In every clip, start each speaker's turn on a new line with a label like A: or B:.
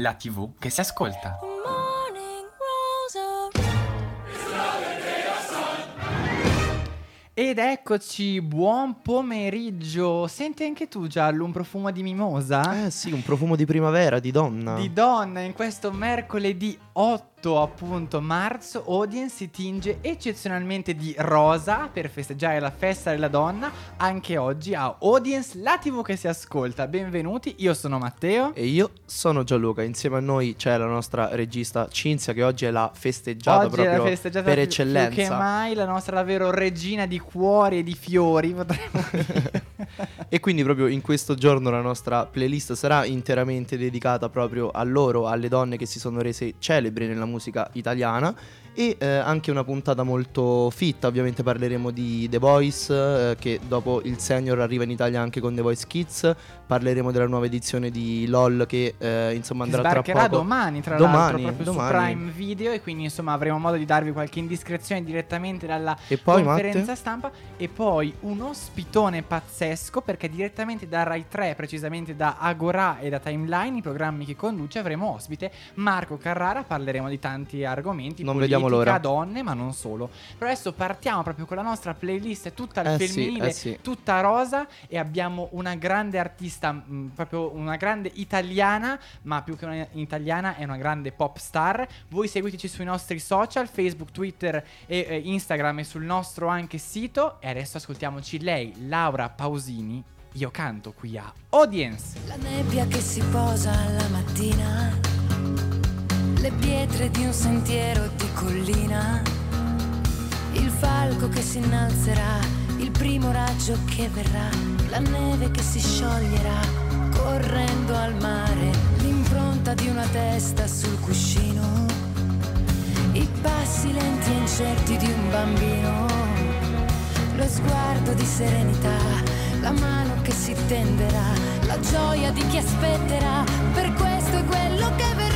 A: La TV che si ascolta. Ed eccoci, buon pomeriggio. Senti anche tu Giallo un profumo di mimosa?
B: Eh sì, un profumo di primavera, di donna.
A: Di donna in questo mercoledì 8 appunto marzo Audience si tinge eccezionalmente di rosa per festeggiare la festa della donna. Anche oggi a Audience la tv che si ascolta. Benvenuti io sono Matteo.
B: E io sono Gianluca. Insieme a noi c'è la nostra regista Cinzia che oggi è la festeggiata oggi proprio la festeggiata per più, eccellenza.
A: più che mai la nostra davvero regina di cuori e di fiori potremmo dire.
B: E quindi proprio in questo giorno la nostra playlist sarà interamente dedicata proprio a loro alle donne che si sono rese celebri nella musica italiana e eh, anche una puntata molto fitta, ovviamente parleremo di The Voice eh, che dopo il senior arriva in Italia anche con The Voice Kids, parleremo della nuova edizione di LOL che eh, insomma andrà tra poco.
A: domani tra domani, l'altro proprio domani. su Prime Video e quindi insomma avremo modo di darvi qualche indiscrezione direttamente dalla poi, conferenza Matte? stampa e poi un ospitone pazzesco perché direttamente da Rai 3, precisamente da Agora e da Timeline, i programmi che conduce avremo ospite Marco Carrara, parleremo di tanti argomenti.
B: Non vediamo l'ora.
A: donne, ma non solo. Però adesso partiamo proprio con la nostra playlist tutta eh femminile, sì, eh sì. tutta rosa e abbiamo una grande artista, mh, mm, proprio una grande italiana, ma più che una italiana è una grande pop star. Voi seguiteci sui nostri social, Facebook, Twitter e eh, Instagram e sul nostro anche sito e adesso ascoltiamoci lei, Laura Pausini. Io canto qui a Audience.
C: La nebbia che si posa la mattina le pietre di un sentiero di collina, il falco che si innalzerà, il primo raggio che verrà, la neve che si scioglierà, correndo al mare, l'impronta di una testa sul cuscino, i passi lenti e incerti di un bambino, lo sguardo di serenità, la mano che si tenderà, la gioia di chi aspetterà, per questo è quello che verrà.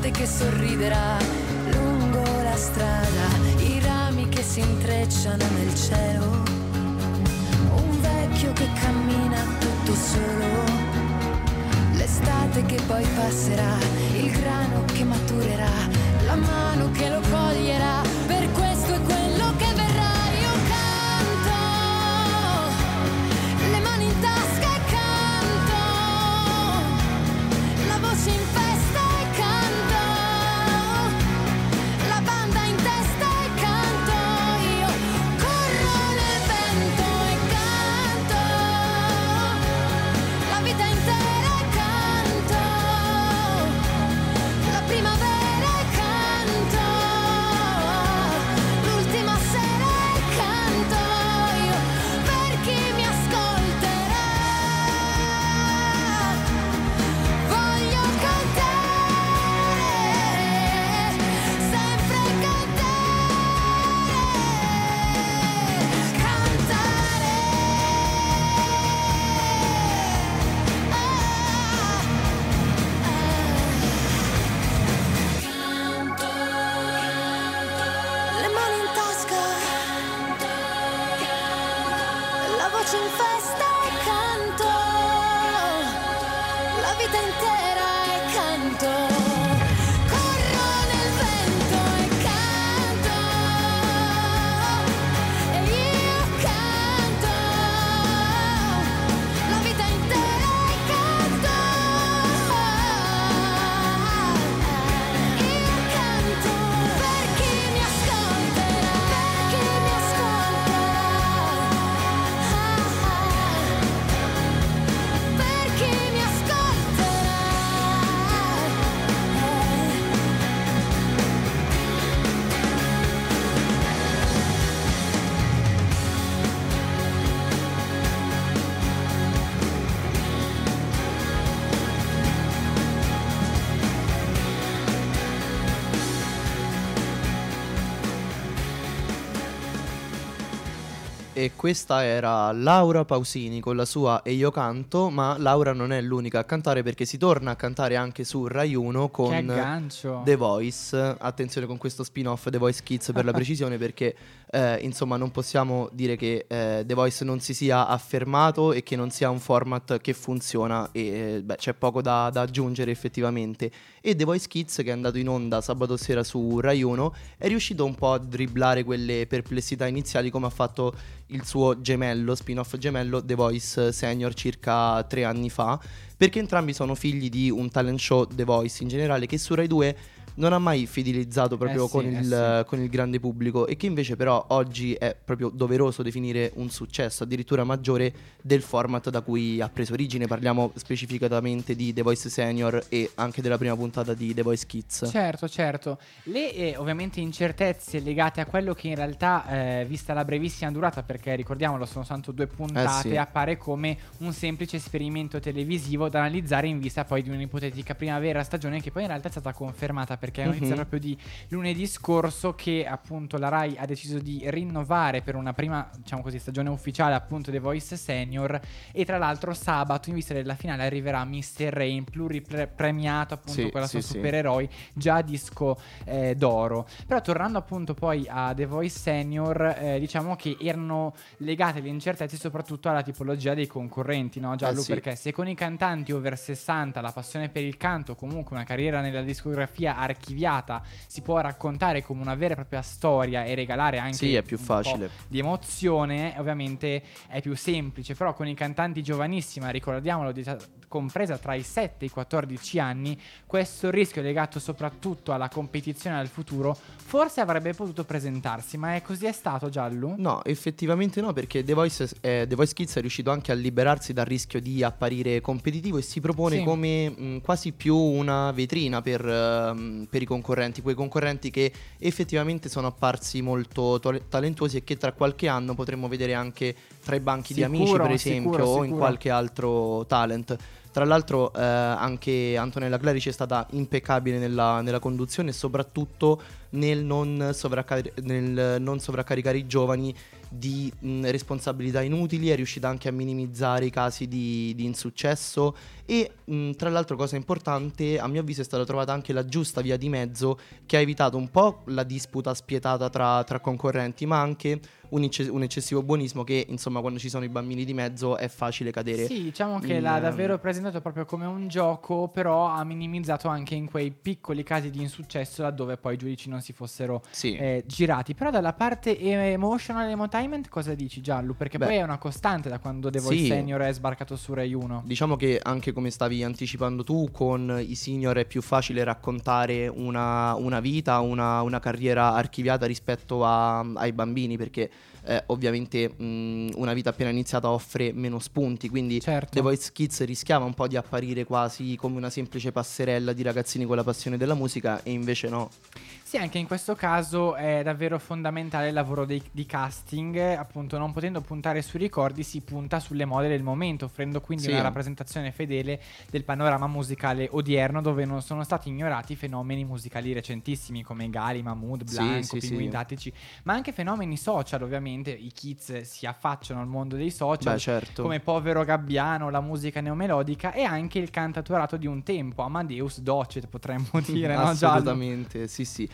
C: Gente che sorriderà lungo la strada, i rami che si intrecciano nel cielo, un vecchio che cammina tutto solo. L'estate che poi passerà, il grano che maturerà, la mano che lo coglierà, per questo è quello
B: questa era Laura Pausini con la sua E io canto, ma Laura non è l'unica a cantare perché si torna a cantare anche su Rai 1 con The Voice. Attenzione con questo spin-off The Voice Kids per la precisione perché eh, insomma non possiamo dire che eh, The Voice non si sia affermato e che non sia un format che funziona e beh, c'è poco da, da aggiungere effettivamente. E The Voice Kids che è andato in onda sabato sera su Rai 1 è riuscito un po' a dribblare quelle perplessità iniziali come ha fatto il suo gemello, spin-off gemello, The Voice Senior circa tre anni fa, perché entrambi sono figli di un talent show The Voice in generale che su Rai 2 non ha mai fidelizzato proprio eh con, sì, il, eh sì. con, il, grande pubblico e che invece però oggi è proprio doveroso definire un successo addirittura maggiore del format da cui ha preso origine. Parliamo specificatamente di The Voice Senior e anche della prima puntata di The Voice Kids.
A: Certo, certo. Le eh, ovviamente incertezze legate a quello che in realtà, eh, vista la brevissima durata, perché ricordiamolo sono soltanto due puntate, eh sì. appare come un semplice esperimento televisivo da analizzare in vista poi di un'ipotetica primavera stagione che poi in realtà è stata confermata per perché è mm-hmm. proprio di lunedì scorso che appunto la RAI ha deciso di rinnovare per una prima, diciamo così, stagione ufficiale appunto The Voice Senior e tra l'altro sabato in vista della finale arriverà Mr. Rain, pluripremiato appunto sì, con la sua sì, supereroi, già disco eh, d'oro. Però tornando appunto poi a The Voice Senior, eh, diciamo che erano legate le incertezze soprattutto alla tipologia dei concorrenti, no Giallo? Eh, sì. Perché se con i cantanti over 60 la passione per il canto, comunque una carriera nella discografia archiviata, archiviata si può raccontare come una vera e propria storia e regalare anche
B: sì, è più facile.
A: di emozione, ovviamente è più semplice, però con i cantanti giovanissimi, ricordiamolo, compresa tra i 7 e i 14 anni, questo rischio legato soprattutto alla competizione al futuro forse avrebbe potuto presentarsi, ma è così è stato Giallo?
B: No, effettivamente no, perché The Voice, eh, The Voice Kids è riuscito anche a liberarsi dal rischio di apparire competitivo e si propone sì. come mh, quasi più una vetrina per, uh, per, i concorrenti, quei concorrenti che effettivamente sono apparsi molto to- talentuosi e che tra qualche anno potremmo vedere anche tra i banchi sicuro, di amici, per esempio, sicuro, o in qualche altro talent. Tra l'altro eh, anche Antonella Clarici è stata impeccabile nella, nella conduzione e soprattutto nel non, sovraccar- nel non sovraccaricare i giovani di mh, responsabilità inutili, è riuscita anche a minimizzare i casi di, di insuccesso e mh, tra l'altro cosa importante, a mio avviso è stata trovata anche la giusta via di mezzo che ha evitato un po' la disputa spietata tra, tra concorrenti, ma anche un, ecce- un, eccessivo buonismo che insomma quando ci sono i bambini di mezzo è facile cadere.
A: Sì, diciamo che in, l'ha davvero presentato proprio come un gioco, però ha minimizzato anche in quei piccoli casi di insuccesso laddove poi i giudici non si fossero sì. eh, girati. Però dalla parte emotional emotainment cosa dici Giallo? Perché Beh, poi è una costante da quando The Voice sì. Senior è sbarcato su Rai 1.
B: Diciamo che anche come stavi anticipando tu, con i senior è più facile raccontare una, una vita, una, una, carriera archiviata rispetto a, ai bambini perché eh, ovviamente mh, una vita appena iniziata offre meno spunti, quindi certo. The Voice Kids rischiava un po' di apparire quasi come una semplice passerella di ragazzini con la passione della musica e invece no.
A: Sì, anche in questo caso è davvero fondamentale il lavoro dei, di casting, appunto non potendo puntare sui ricordi si punta sulle mode del momento, offrendo quindi sì. una rappresentazione fedele del panorama musicale odierno dove non sono stati ignorati fenomeni musicali recentissimi come Gali, Mahmood, Blanco, sì, Pinguini Tattici, ma anche fenomeni social ovviamente, i kids si affacciano al mondo dei social
B: Beh, certo.
A: come Povero Gabbiano, la musica neomelodica e anche il cantatorato di un tempo, Amadeus Docet potremmo dire, no?
B: Assolutamente, sì sì.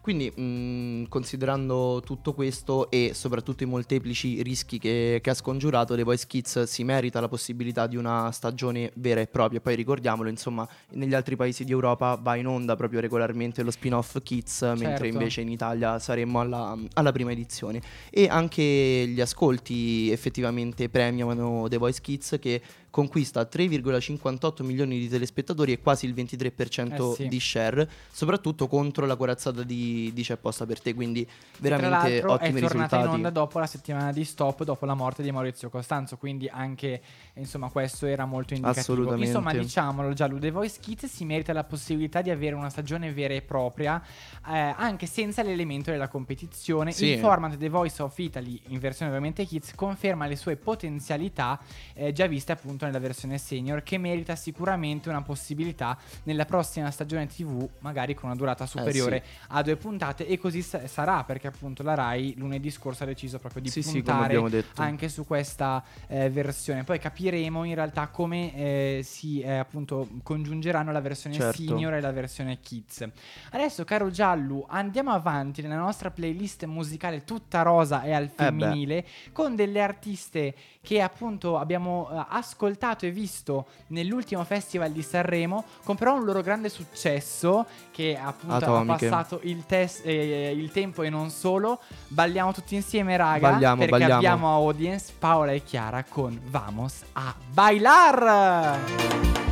B: Quindi, mh, mm, considerando tutto questo e soprattutto i molteplici rischi che, che, ha scongiurato, The Voice Kids si merita la possibilità di una stagione vera e propria. Poi ricordiamolo, insomma, negli altri paesi di Europa va in onda proprio regolarmente lo spin-off Kids, certo. mentre invece in Italia saremmo alla, alla, prima edizione. E anche gli ascolti effettivamente premiano The Voice Kids che conquista 3,58 milioni di telespettatori e quasi il 23% eh sì. di share, soprattutto contro la corazzata di, di C'è apposta per te, quindi veramente ottimi risultati. è
A: tornata in onda dopo la settimana di stop, dopo la morte di Maurizio Costanzo, quindi anche insomma questo era molto indicativo. Insomma diciamolo già, The Voice Kids si merita la possibilità di avere una stagione vera e propria, eh, anche senza l'elemento della competizione. Sì. Il format The Voice of Italy, in versione ovviamente Kids, conferma le sue potenzialità eh, già viste appunto
D: appunto nella versione senior che merita sicuramente una possibilità nella prossima stagione TV, magari con una durata superiore eh, sì. a due puntate e così sa- sarà perché appunto la Rai lunedì scorso ha deciso proprio di sì, puntare sì, anche su questa eh, versione. Poi capiremo in realtà come eh, si eh, appunto congiungeranno la versione certo. senior e la versione kids. Adesso caro Giallu, andiamo avanti nella nostra playlist musicale tutta rosa e al eh femminile con delle artiste che appunto abbiamo uh, ascoltato e visto nell'ultimo festival di Sanremo, con però un loro grande successo che appunto Atomiche. ha passato il, test, eh, il, tempo e non solo. Balliamo tutti insieme, raga, balliamo, perché balliamo. abbiamo audience Paola e Chiara con Vamos a bailar.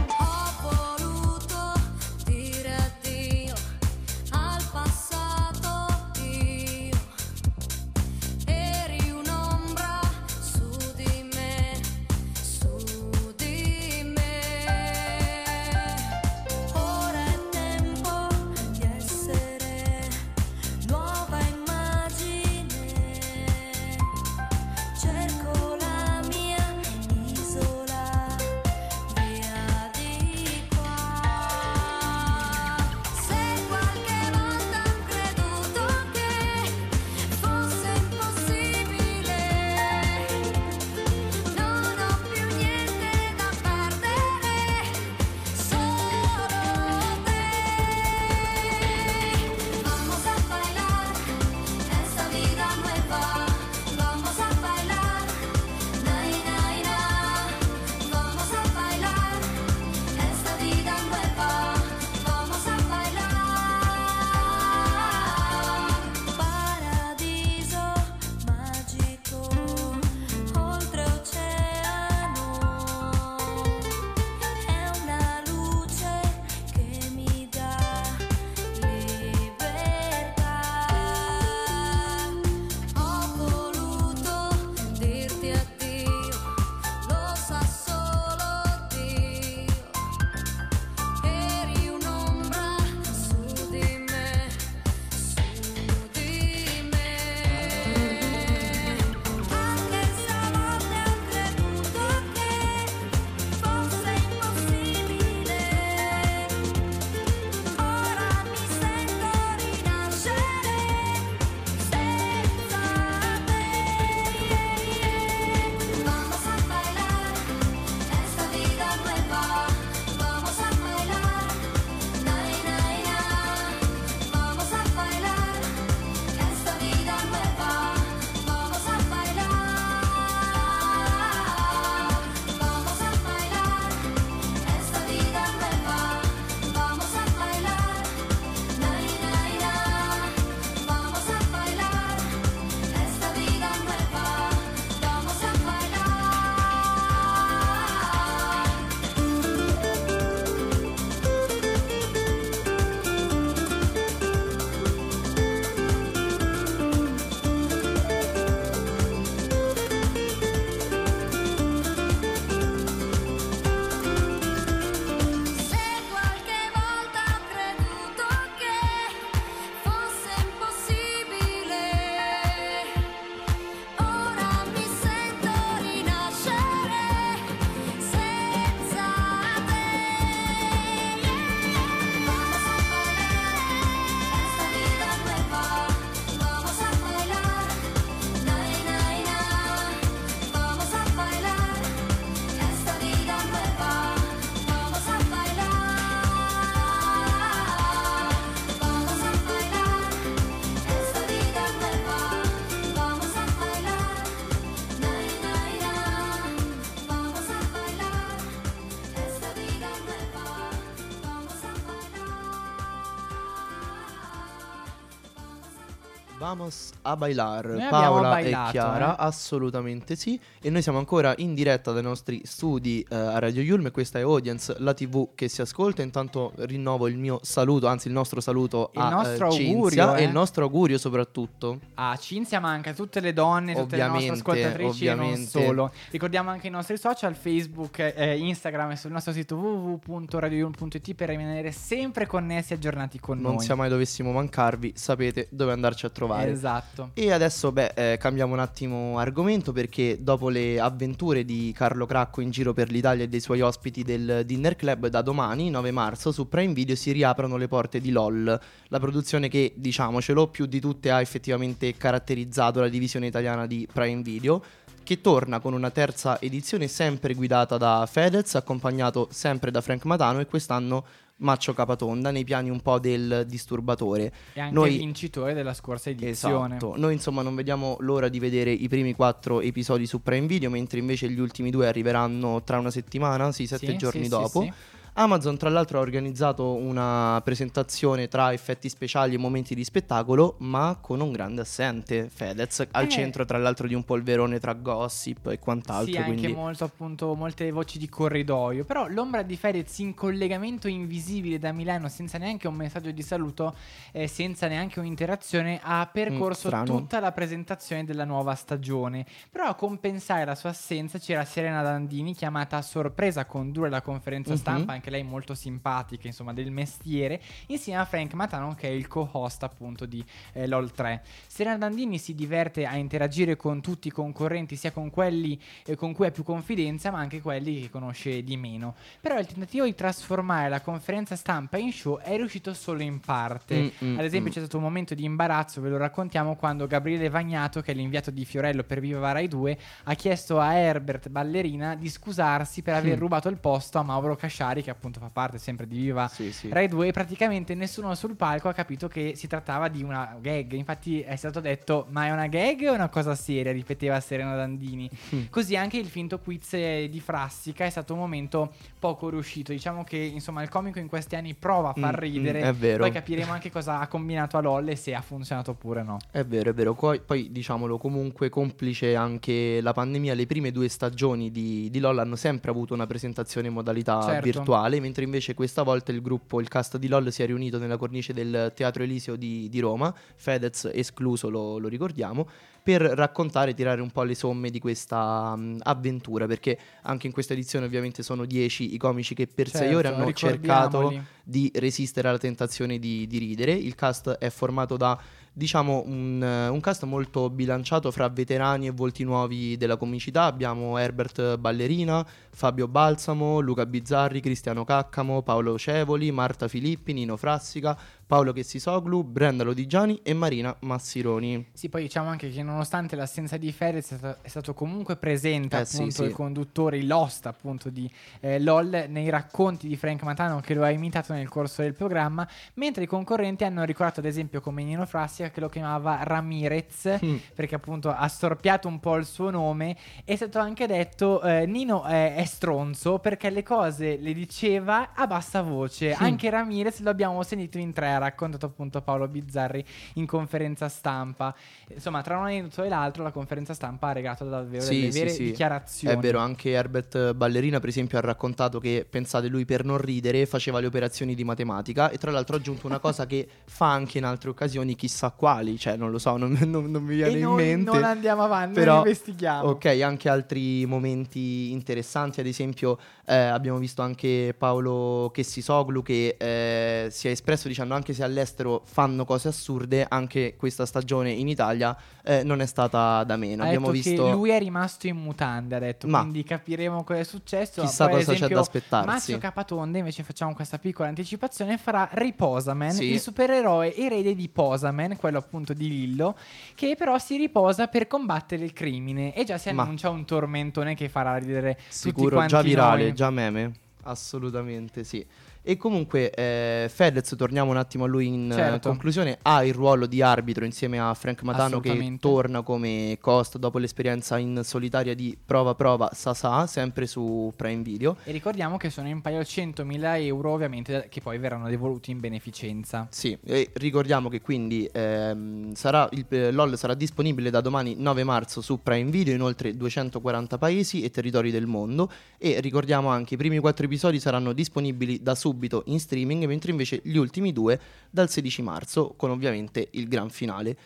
B: Vamos a bailar. Noi Paola e Chiara, eh? assolutamente sì. E noi siamo ancora in diretta dai nostri studi eh, a Radio Yulm e questa è Audience, la TV che si ascolta. Intanto rinnovo il mio saluto, anzi il nostro saluto il a nostro eh, augurio, eh? e il nostro augurio soprattutto.
D: A Cinzia, ma anche a tutte le donne, tutte ovviamente, le nostre ascoltatrici ovviamente. e non solo. Ricordiamo anche i nostri social, Facebook, eh, Instagram e sul nostro sito www.radioyulm.it per rimanere sempre connessi e aggiornati con
B: non
D: noi.
B: Non sia mai dovessimo mancarvi, sapete dove andarci a trovare trovare.
A: Esatto.
B: E adesso, beh, eh, cambiamo un attimo argomento perché dopo le avventure di Carlo Cracco in giro per l'Italia e dei suoi ospiti del Dinner Club, da domani, 9 marzo, su Prime Video si riaprono le porte di LOL, la produzione che, diciamocelo, più di tutte ha effettivamente caratterizzato la divisione italiana di Prime Video che torna con una terza edizione sempre guidata da Fedez, accompagnato sempre da Frank Matano e quest'anno Maccio Capatonda nei piani un po' del disturbatore.
A: E anche Noi... vincitore della scorsa edizione.
B: Esatto. Noi insomma non vediamo l'ora di vedere i primi quattro episodi su Prime Video, mentre invece gli ultimi due arriveranno tra una settimana, sì, sette sì, giorni sì, dopo. Sì, Amazon tra l'altro ha organizzato una presentazione tra effetti speciali e momenti di spettacolo, ma con un grande assente, Fedez, al eh. centro tra l'altro di un polverone tra gossip e quant'altro.
A: Sì,
B: quindi...
A: anche molto appunto, molte voci di corridoio, però l'ombra di Fedez in collegamento invisibile da Milano senza neanche un messaggio di saluto, eh, senza neanche un'interazione, ha percorso mm, tutta la presentazione della nuova stagione. Però a compensare la sua assenza c'era Serena Dandini chiamata a sorpresa a condurre la conferenza mm-hmm. stampa anche anche lei molto simpatica, insomma, del mestiere, insieme a Frank Matano che è il co-host appunto di eh, LOL 3. Serena Dandini si diverte a interagire con tutti i concorrenti, sia con quelli eh, con cui ha più confidenza, ma anche quelli che conosce di meno. Però il tentativo di trasformare la conferenza stampa in show è riuscito solo in parte. Mm, mm, Ad esempio mm. c'è stato un momento di imbarazzo, ve lo raccontiamo, quando Gabriele Vagnato, che è l'inviato di Fiorello per Viva Rai 2, ha chiesto a Herbert Ballerina di scusarsi per aver mm. rubato il posto a Mauro Casciari, che appunto fa parte sempre di Viva sì, sì. Rai 2 e praticamente nessuno sul palco ha capito che si trattava di una gag. Infatti è stato detto "Ma è una gag o una cosa seria?" ripeteva Serena Dandini. Mm. Così anche il finto quiz di Frassica è stato un momento poco riuscito. Diciamo che insomma il comico in questi anni prova a far mm, ridere, mm, è vero. poi capiremo anche cosa ha combinato a LOL e se ha funzionato oppure no.
B: È vero, è vero. Poi, poi diciamolo comunque complice anche la pandemia, le prime due stagioni di, di LOL hanno sempre avuto una presentazione in modalità certo. virtuale musicale, mentre invece questa volta il gruppo, il cast di LOL si è riunito nella cornice del Teatro Eliseo di, di Roma, Fedez escluso lo, lo ricordiamo, per raccontare e tirare un po' le somme di questa um, avventura, perché anche in questa edizione ovviamente sono dieci i comici che per certo, sei ore hanno cercato di resistere alla tentazione di, di ridere. Il cast è formato da diciamo un, un, cast molto bilanciato fra veterani e volti nuovi della comicità. Abbiamo Herbert Ballerina, Fabio Balsamo, Luca Bizzarri, Cristiano Caccamo, Paolo Cevoli, Marta Filippi, Nino Frassica, Paolo Chessisoglu, Brenda Lodigiani e Marina Massironi.
A: Sì, poi diciamo anche che nonostante l'assenza di Fedez è stato, è stato comunque presente eh, appunto sì, il sì. conduttore, l'host appunto di eh, LOL nei racconti di Frank Matano che lo ha imitato nel corso del programma, mentre i concorrenti hanno ricordato ad esempio come Nino Frassica che lo chiamava Ramirez mm. perché appunto ha storpiato un po' il suo nome è stato anche detto eh, Nino è, è, stronzo perché le cose le diceva a bassa voce, mm. anche Ramirez lo abbiamo sentito in tre ha raccontato appunto Paolo Bizzarri in conferenza stampa. Insomma, tra un aneddoto e l'altro la conferenza stampa ha regalato davvero sì, delle vere sì, dichiarazioni.
B: È vero, anche Herbert Ballerina per esempio ha raccontato che, pensate, lui per non ridere faceva le operazioni di matematica e tra l'altro ha aggiunto una cosa che fa anche in altre occasioni, chissà quali, cioè non lo so, non, non, non mi viene e in mente.
A: Non andiamo avanti, però, investighiamo.
B: Ok, anche altri momenti interessanti, ad esempio eh, abbiamo visto anche Paolo Chessisoglu che eh, si è espresso dicendo anche se all'estero fanno cose assurde, anche questa stagione in Italia eh, non è stata da meno.
A: Ha
B: Abbiamo visto
A: lui è rimasto in mutande, ha detto, Ma quindi capiremo cosa è successo.
B: Chissà
A: Poi,
B: cosa esempio, c'è da aspettarsi.
A: Massimo Capatonde, invece facciamo questa piccola anticipazione, farà Riposaman, sì. il supereroe erede di Posaman, quello appunto di Lillo, che però si riposa per combattere il crimine e già si annuncia Ma. un tormentone che farà ridere
B: Sicuro, già virale,
A: noi.
B: già meme. Assolutamente sì. E comunque eh, Fedez, torniamo un attimo a lui in certo. conclusione, ha il ruolo di arbitro insieme a Frank Matano che torna come cost dopo l'esperienza in solitaria di Prova Prova Sasa, sempre su Prime Video.
A: E ricordiamo che sono in paio 100.000 euro ovviamente che poi verranno devoluti in beneficenza.
B: Sì, e ricordiamo che quindi ehm, sarà, il eh, LOL sarà disponibile da domani 9 marzo su Prime Video in oltre 240 paesi e territori del mondo e ricordiamo anche i primi 4 episodi saranno disponibili da subito subito in streaming, mentre invece gli ultimi due dal 16 marzo, con ovviamente il gran finale.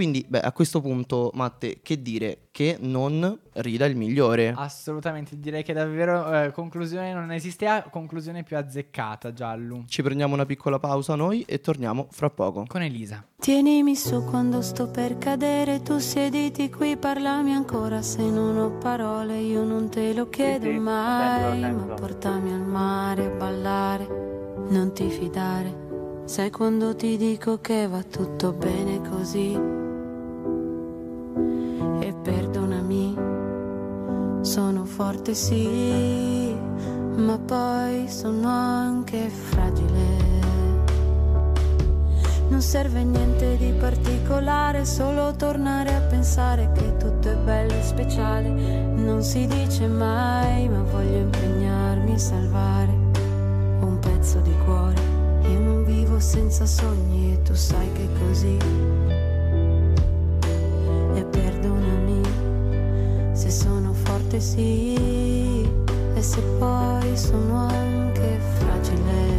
B: Quindi, beh, a questo punto, Matte, che dire? Che non rida il migliore.
A: Assolutamente, direi che davvero eh, conclusione non esiste a conclusione più azzeccata, Giallo.
B: Ci prendiamo una piccola pausa noi e torniamo fra poco.
A: Con Elisa.
D: Tienimi su quando sto per cadere, tu siediti qui, parlami ancora se non ho parole, io non te lo chiedo sì, sì, mai, ma portami al mare a ballare, non ti fidare. Sai quando ti dico che va tutto bene così? E perdonami, sono forte sì, ma poi sono anche fragile. Non serve niente di particolare, solo tornare a pensare che tutto è bello e speciale. Non si dice mai, ma voglio impegnarmi a salvare un pezzo di cuore. Io non vivo senza sogni e tu sai che è così. Se sono forte sì, e se poi sono anche fragile.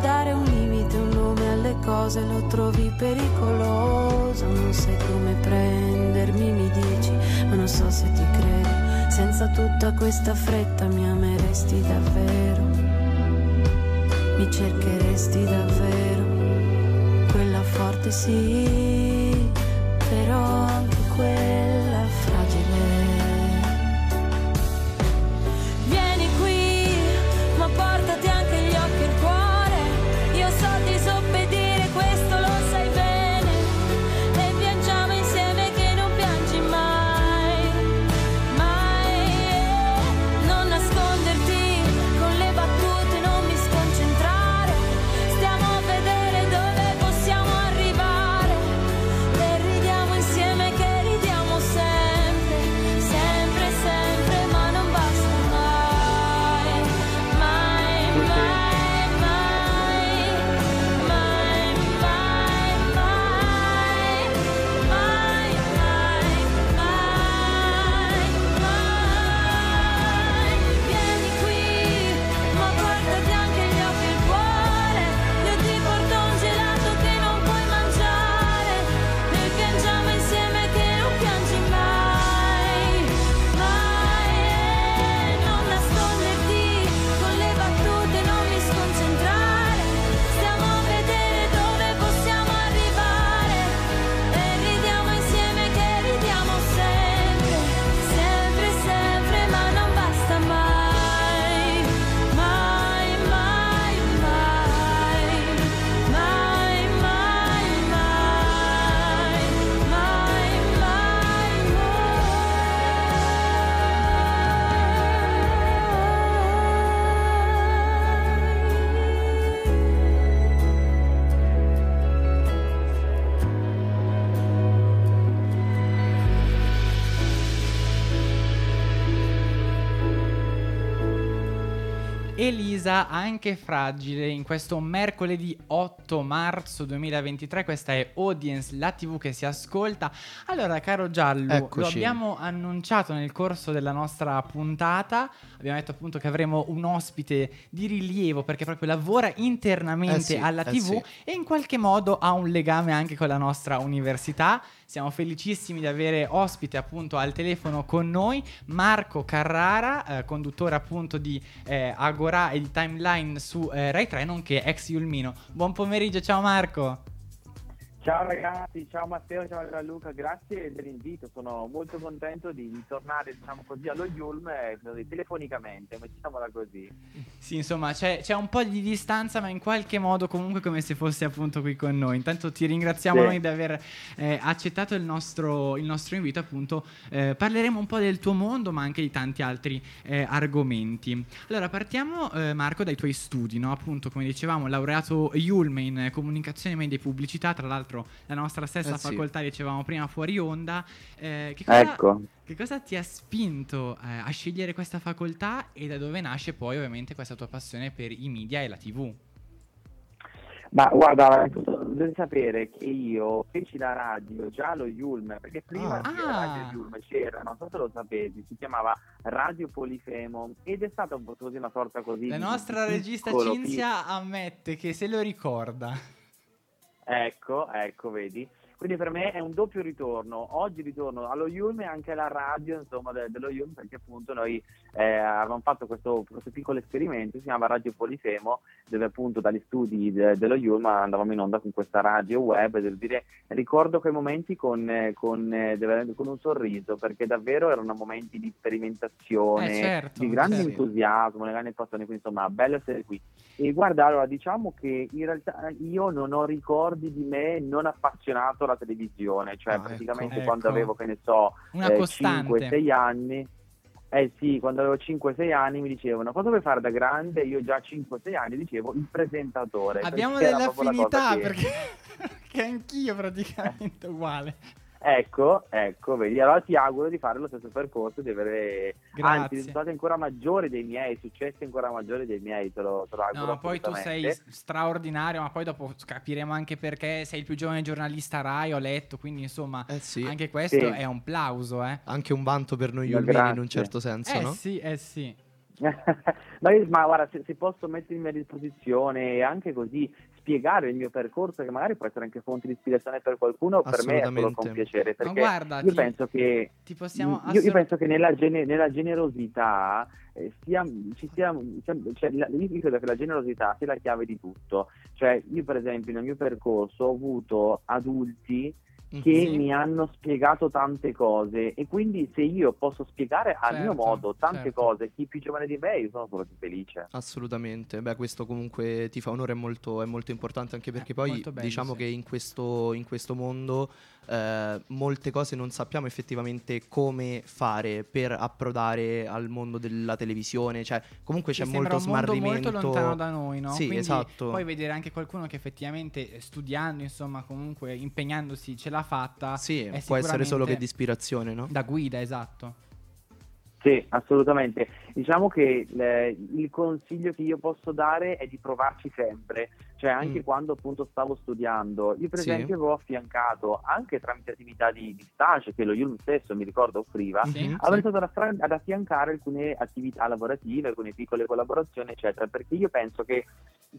D: Dare un limite, un nome alle cose, lo trovi pericoloso, non sai come prendermi, mi dici, ma non so se ti credo, senza tutta questa fretta mi ameresti davvero, mi cercheresti davvero, quella forte sì, però anche quella
A: Elisa anche fragile in questo mercoledì 8 marzo 2023 questa è Audience la tv che si ascolta allora caro Giallo Eccoci. lo abbiamo annunciato nel corso della nostra puntata abbiamo detto appunto che avremo un ospite di rilievo perché proprio lavora internamente eh sì, alla tv eh sì. e in qualche modo ha un legame anche con la nostra università siamo felicissimi di avere ospite appunto al telefono con noi Marco Carrara, eh, conduttore appunto di eh, Agora e di Timeline su eh, Rai 3, nonché ex Yulmino. Buon pomeriggio, ciao Marco.
E: Ciao ragazzi, ciao Matteo, ciao Gianluca, grazie dell'invito, sono molto contento di, tornare diciamo così allo Yulm eh, telefonicamente, mettiamola così.
A: Sì, insomma c'è, c'è, un po' di distanza ma in qualche modo comunque come se fossi appunto qui con noi. Intanto ti ringraziamo sì. noi di aver eh, accettato il nostro, il nostro, invito appunto, eh, parleremo un po' del tuo mondo ma anche di tanti altri eh, argomenti. Allora partiamo eh, Marco dai tuoi studi, no? appunto come dicevamo laureato Yulm in comunicazione media e pubblicità, tra l'altro l'altro la nostra stessa eh sì. facoltà, dicevamo prima fuori onda. Eh, che, cosa, ecco. che, cosa, ti ha spinto eh, a scegliere questa facoltà e da dove nasce poi ovviamente questa tua passione per i media e la TV?
E: Ma guarda, devi sapere che io feci la radio già allo Yulm, perché prima ah. di Radio Yulm c'era, non so se lo sapete, si chiamava Radio Polifemo ed è stata un po' così una sorta così.
A: La nostra regista Cinzia ammette che se lo ricorda.
E: Ecco, ecco, vedi. Quindi per me è un doppio ritorno. Oggi ritorno allo Yulm e anche alla radio insomma, de- dello Yulm perché appunto noi eh, avevamo fatto questo, questo, piccolo esperimento, si chiama Radio Polifemo, dove appunto dagli studi de- dello Yulm andavamo in onda con questa radio web. Devo dire, ricordo quei momenti con, con, eh, con, un sorriso perché davvero erano momenti di sperimentazione,
A: eh certo,
E: di grande
A: certo.
E: entusiasmo, di grande passione, quindi insomma bello essere qui. E guarda, allora diciamo che in realtà io non ho ricordi di me non appassionato alla televisione, cioè ah, praticamente ecco, quando ecco. avevo, che ne so, eh, 5-6 anni, eh sì, quando avevo 5-6 anni mi dicevano cosa vuoi fare da grande? Io già 5-6 anni dicevo il presentatore.
A: Abbiamo delle affinità che... perché... che anch'io praticamente uguale.
E: Ecco, ecco, vedi, allora ti auguro di fare lo stesso percorso, di avere Grazie. anzi risultati ancora maggiori dei miei, successi ancora maggiori dei miei, te lo, te lo auguro.
A: No, poi tu sei straordinario, ma poi dopo capiremo anche perché sei il più giovane giornalista Rai, ho letto, quindi insomma eh sì. anche questo sì. è un plauso, eh.
B: Anche un vanto per noi umani in un certo senso,
A: eh
B: no?
A: sì, eh sì.
E: ma, ma, guarda, se, se, posso mettermi a disposizione anche così spiegare il mio percorso, che magari può essere anche fonte di ispirazione per qualcuno, per me è solo con piacere. Perché guarda, io, ti, penso che,
A: io,
E: io, penso che nella, gene, nella generosità eh, sia, ci sia, cioè, la, io credo che la generosità sia la chiave di tutto. Cioè, io per esempio nel mio percorso ho avuto adulti che sì. mi hanno spiegato tante cose e quindi se io posso spiegare certo, al mio modo tante certo. cose, chi più giovane di me, io sono solo più felice.
B: Assolutamente, beh questo comunque ti fa onore, è molto, è molto importante anche perché poi bello, diciamo sì. che in questo, in questo mondo eh, molte cose non sappiamo effettivamente come fare per approdare al mondo della televisione, cioè comunque c'è molto
A: un
B: smarrimento.
A: molto lontano da noi, no?
B: Sì,
A: Quindi
B: esatto.
A: Poi vedere anche qualcuno che effettivamente eh, studiando, insomma, comunque impegnandosi ce l'ha fatta.
B: Sì, può essere solo che di ispirazione, no?
A: Da guida, esatto.
E: Sì, assolutamente. Diciamo che le, il consiglio che io posso dare è di provarci sempre, cioè anche mm. quando appunto stavo studiando. Io per sì. esempio avevo affiancato anche tramite attività di, di stage che lo Yulm stesso mi ricordo offriva, sì, avrei sì. stato ad affiancare alcune attività lavorative, alcune piccole collaborazioni, eccetera, perché io penso che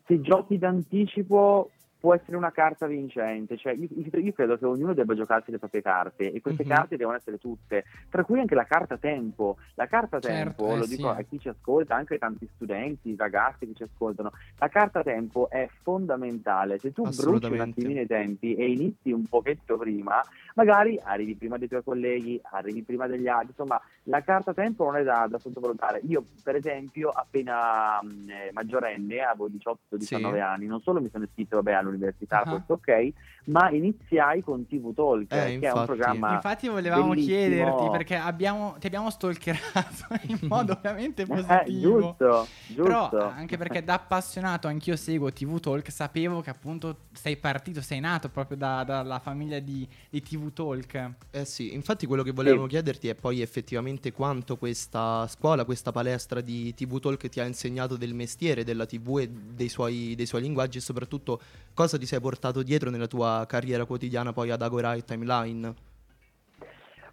E: se giochi d'anticipo può essere una carta vincente, cioè io, io, credo che ognuno debba giocarsi le proprie carte e queste mm-hmm. carte devono essere tutte, tra cui anche la carta tempo. La carta certo, tempo, eh, lo dico sì. a chi ci ascolta, anche ai tanti studenti, ragazzi che ci ascoltano, la carta tempo è fondamentale. Se tu bruci un attimino i tempi e inizi un pochetto prima, magari arrivi prima dei tuoi colleghi, arrivi prima degli altri, insomma la carta tempo non è da, da sottovalutare. Io per esempio appena mh, eh, maggiorenne, avevo 18-19 sì. anni, non solo mi sono iscritto vabbè, all'università, uh-huh. questo ok, ma iniziai con TV Talk,
B: eh,
E: che è un programma
A: Infatti volevamo bellissimo. chiederti, perché abbiamo, ti abbiamo stalkerato in modo ovviamente eh, positivo.
E: Eh, giusto, giusto.
A: Però anche perché da appassionato anch'io seguo TV Talk, sapevo che appunto sei partito, sei nato proprio da, dalla famiglia di, di TV Talk.
B: Eh sì, infatti quello che volevamo sì. chiederti è poi effettivamente quanto questa scuola, questa palestra di TV Talk ti ha insegnato del mestiere della TV e dei suoi, dei suoi linguaggi e soprattutto cosa ti sei portato dietro nella tua carriera quotidiana poi ad Agora e Timeline?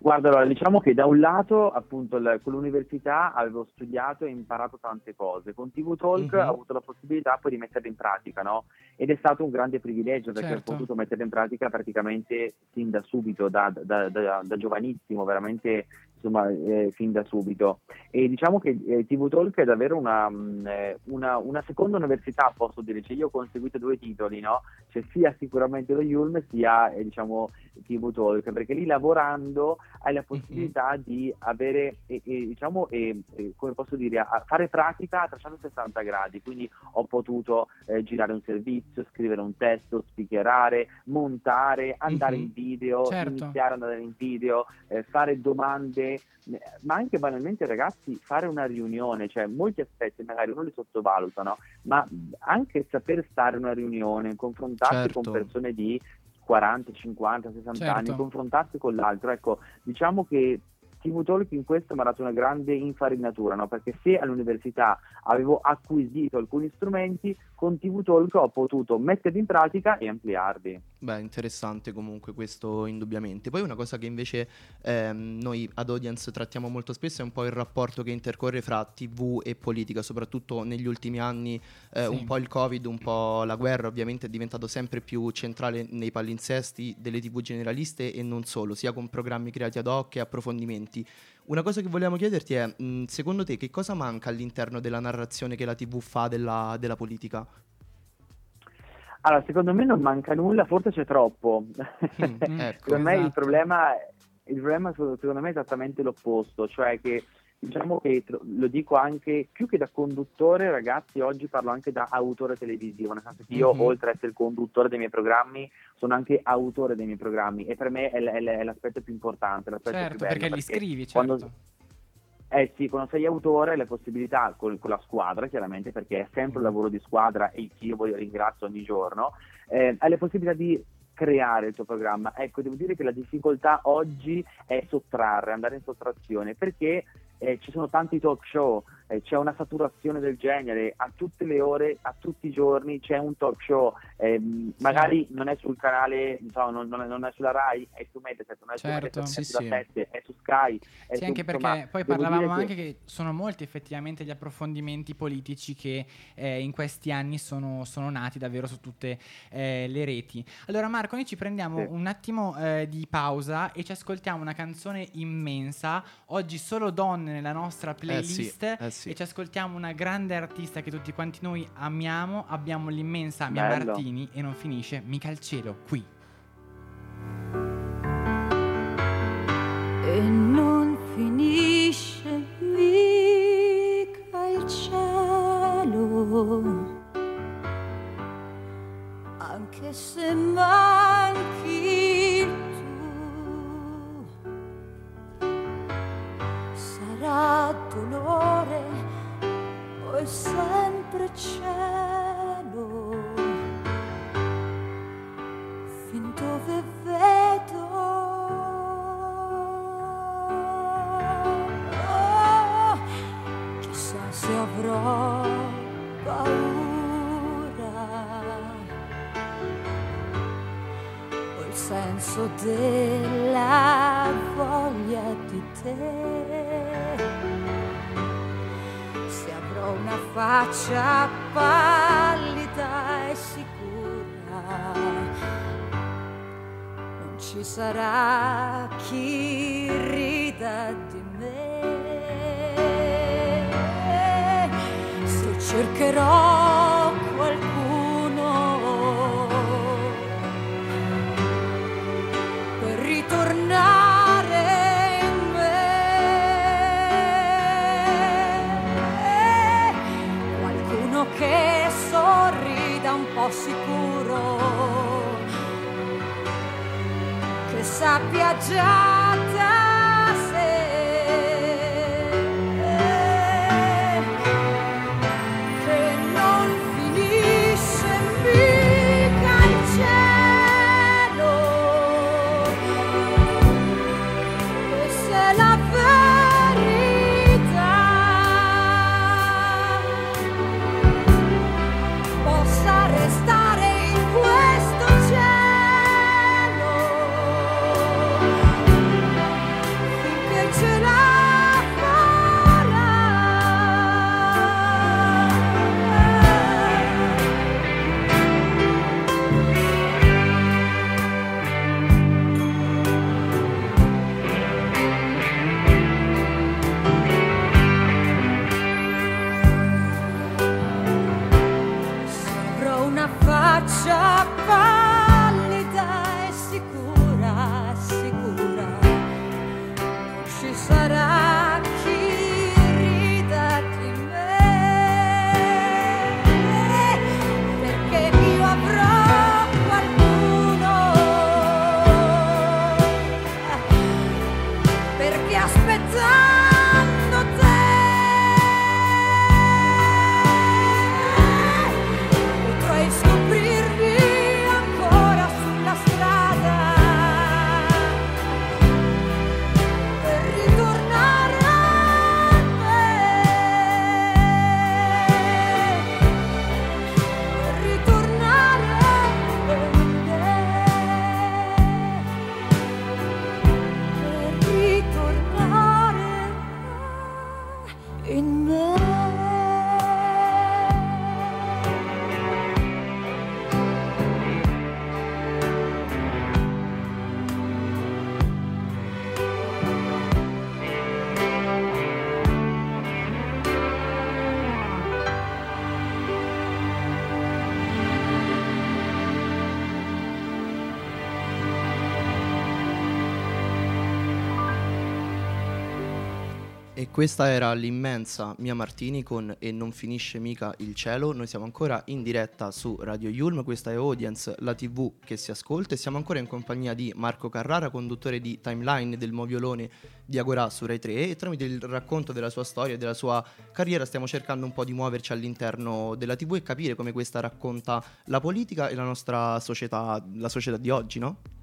E: Guarda, allora, diciamo che da un lato, appunto, l- con l'università avevo studiato e imparato tante cose. Con TV Talk mm-hmm. ho avuto la possibilità poi di metterle in pratica, no? Ed è stato un grande privilegio perché certo. ho potuto metterle in pratica praticamente sin da subito, da, da, da, da giovanissimo, veramente insomma, eh, fin da subito. E diciamo che eh, TV Talk è davvero una, mm, eh, una, una, seconda università, posso dire, cioè io ho conseguito due titoli, no? Cioè sia sicuramente lo Yulm sia eh, diciamo TV Talk, perché lì lavorando hai la possibilità mm-hmm. di avere, diciamo, come posso dire, fare pratica a 360 gradi, quindi ho potuto eh, girare un servizio, scrivere un testo, speakerare, montare, andare mm-hmm. in video, certo. iniziare ad andare in video, eh, fare domande, ma anche banalmente ragazzi fare una riunione, cioè molti aspetti magari uno li sottovalutano, ma anche saper stare in una riunione, confrontarsi certo. con persone di 40, 50, 60 certo. anni, confrontarsi con l'altro. Ecco, diciamo che TV Talk in questo mi ha dato una grande infarinatura, no? perché se all'università avevo acquisito alcuni strumenti, con TV Talk ho potuto metterli in pratica e ampliarli.
B: Beh, interessante comunque questo indubbiamente. Poi una cosa che invece ehm, noi ad Audience trattiamo molto spesso è un po' il rapporto che intercorre fra TV e politica, soprattutto negli ultimi anni eh, sì. un po' il Covid, un po' la guerra ovviamente è diventato sempre più centrale nei palinsesti delle TV generaliste e non solo, sia con programmi creati ad hoc e approfondimenti. Una cosa che vogliamo chiederti è, mh, secondo te che cosa manca all'interno della narrazione che la TV fa della, della politica?
E: Allora, secondo me non manca nulla, forse c'è troppo. Mm, ecco, secondo me il esatto. problema, il problema secondo me è esattamente l'opposto, cioè che diciamo che lo dico anche più che da conduttore, ragazzi, oggi parlo anche da autore televisivo, nel senso che io mm-hmm. oltre ad essere conduttore dei miei programmi sono anche autore dei miei programmi e per me è, l- è l'aspetto più importante, l'aspetto
A: certo,
E: più bello.
A: Perché, perché li scrivi, certo.
E: Quando, eh sì, quando sei autore hai la possibilità con, con, la squadra, chiaramente, perché è sempre un lavoro di squadra e io voi ringrazio ogni giorno, eh, hai la possibilità di creare il tuo programma. Ecco, devo dire che la difficoltà oggi è sottrarre, andare in sottrazione, perché eh, ci sono tanti talk show, eh, c'è una saturazione del genere, a tutte le ore, a tutti i giorni c'è un talk show, eh, magari non è sul canale, insomma, non, non, è, non, è, sulla RAI, è su Mediaset, non è certo. su Mediaset, sì, è, sì. 7, è su Sky. È
A: sì, su, anche perché insomma, poi parlavamo anche che... che... sono molti effettivamente gli approfondimenti politici che eh, in questi anni sono, sono, nati davvero su tutte eh, le reti. Allora Marco, noi ci prendiamo sì. un attimo eh, di pausa e ci ascoltiamo una canzone immensa, oggi solo donne nella nostra playlist. Eh sì, sì. e ci ascoltiamo una grande artista che tutti quanti noi amiamo. Abbiamo l'immensa Mia Bello. Martini e non finisce mica il cielo qui.
C: E non finisce mica il cielo. Anche se manchi sempre cielo. Fin dove vedo. Oh, chissà se avrò paura. O il senso della voglia di te una faccia pallida e sicura. Non ci sarà chi rida di me. Se cercherò qualcuno sappia già
B: questa era l'immensa Mia Martini con E non finisce mica il cielo. Noi siamo ancora in diretta su Radio Yulm, questa è Audience, la TV che si ascolta e siamo ancora in compagnia di Marco Carrara, conduttore di Timeline del Moviolone di Agora su Rai 3 e tramite il racconto della sua storia e della sua carriera stiamo cercando un po' di muoverci all'interno della TV e capire come questa racconta la politica e la nostra società, la società di oggi, no?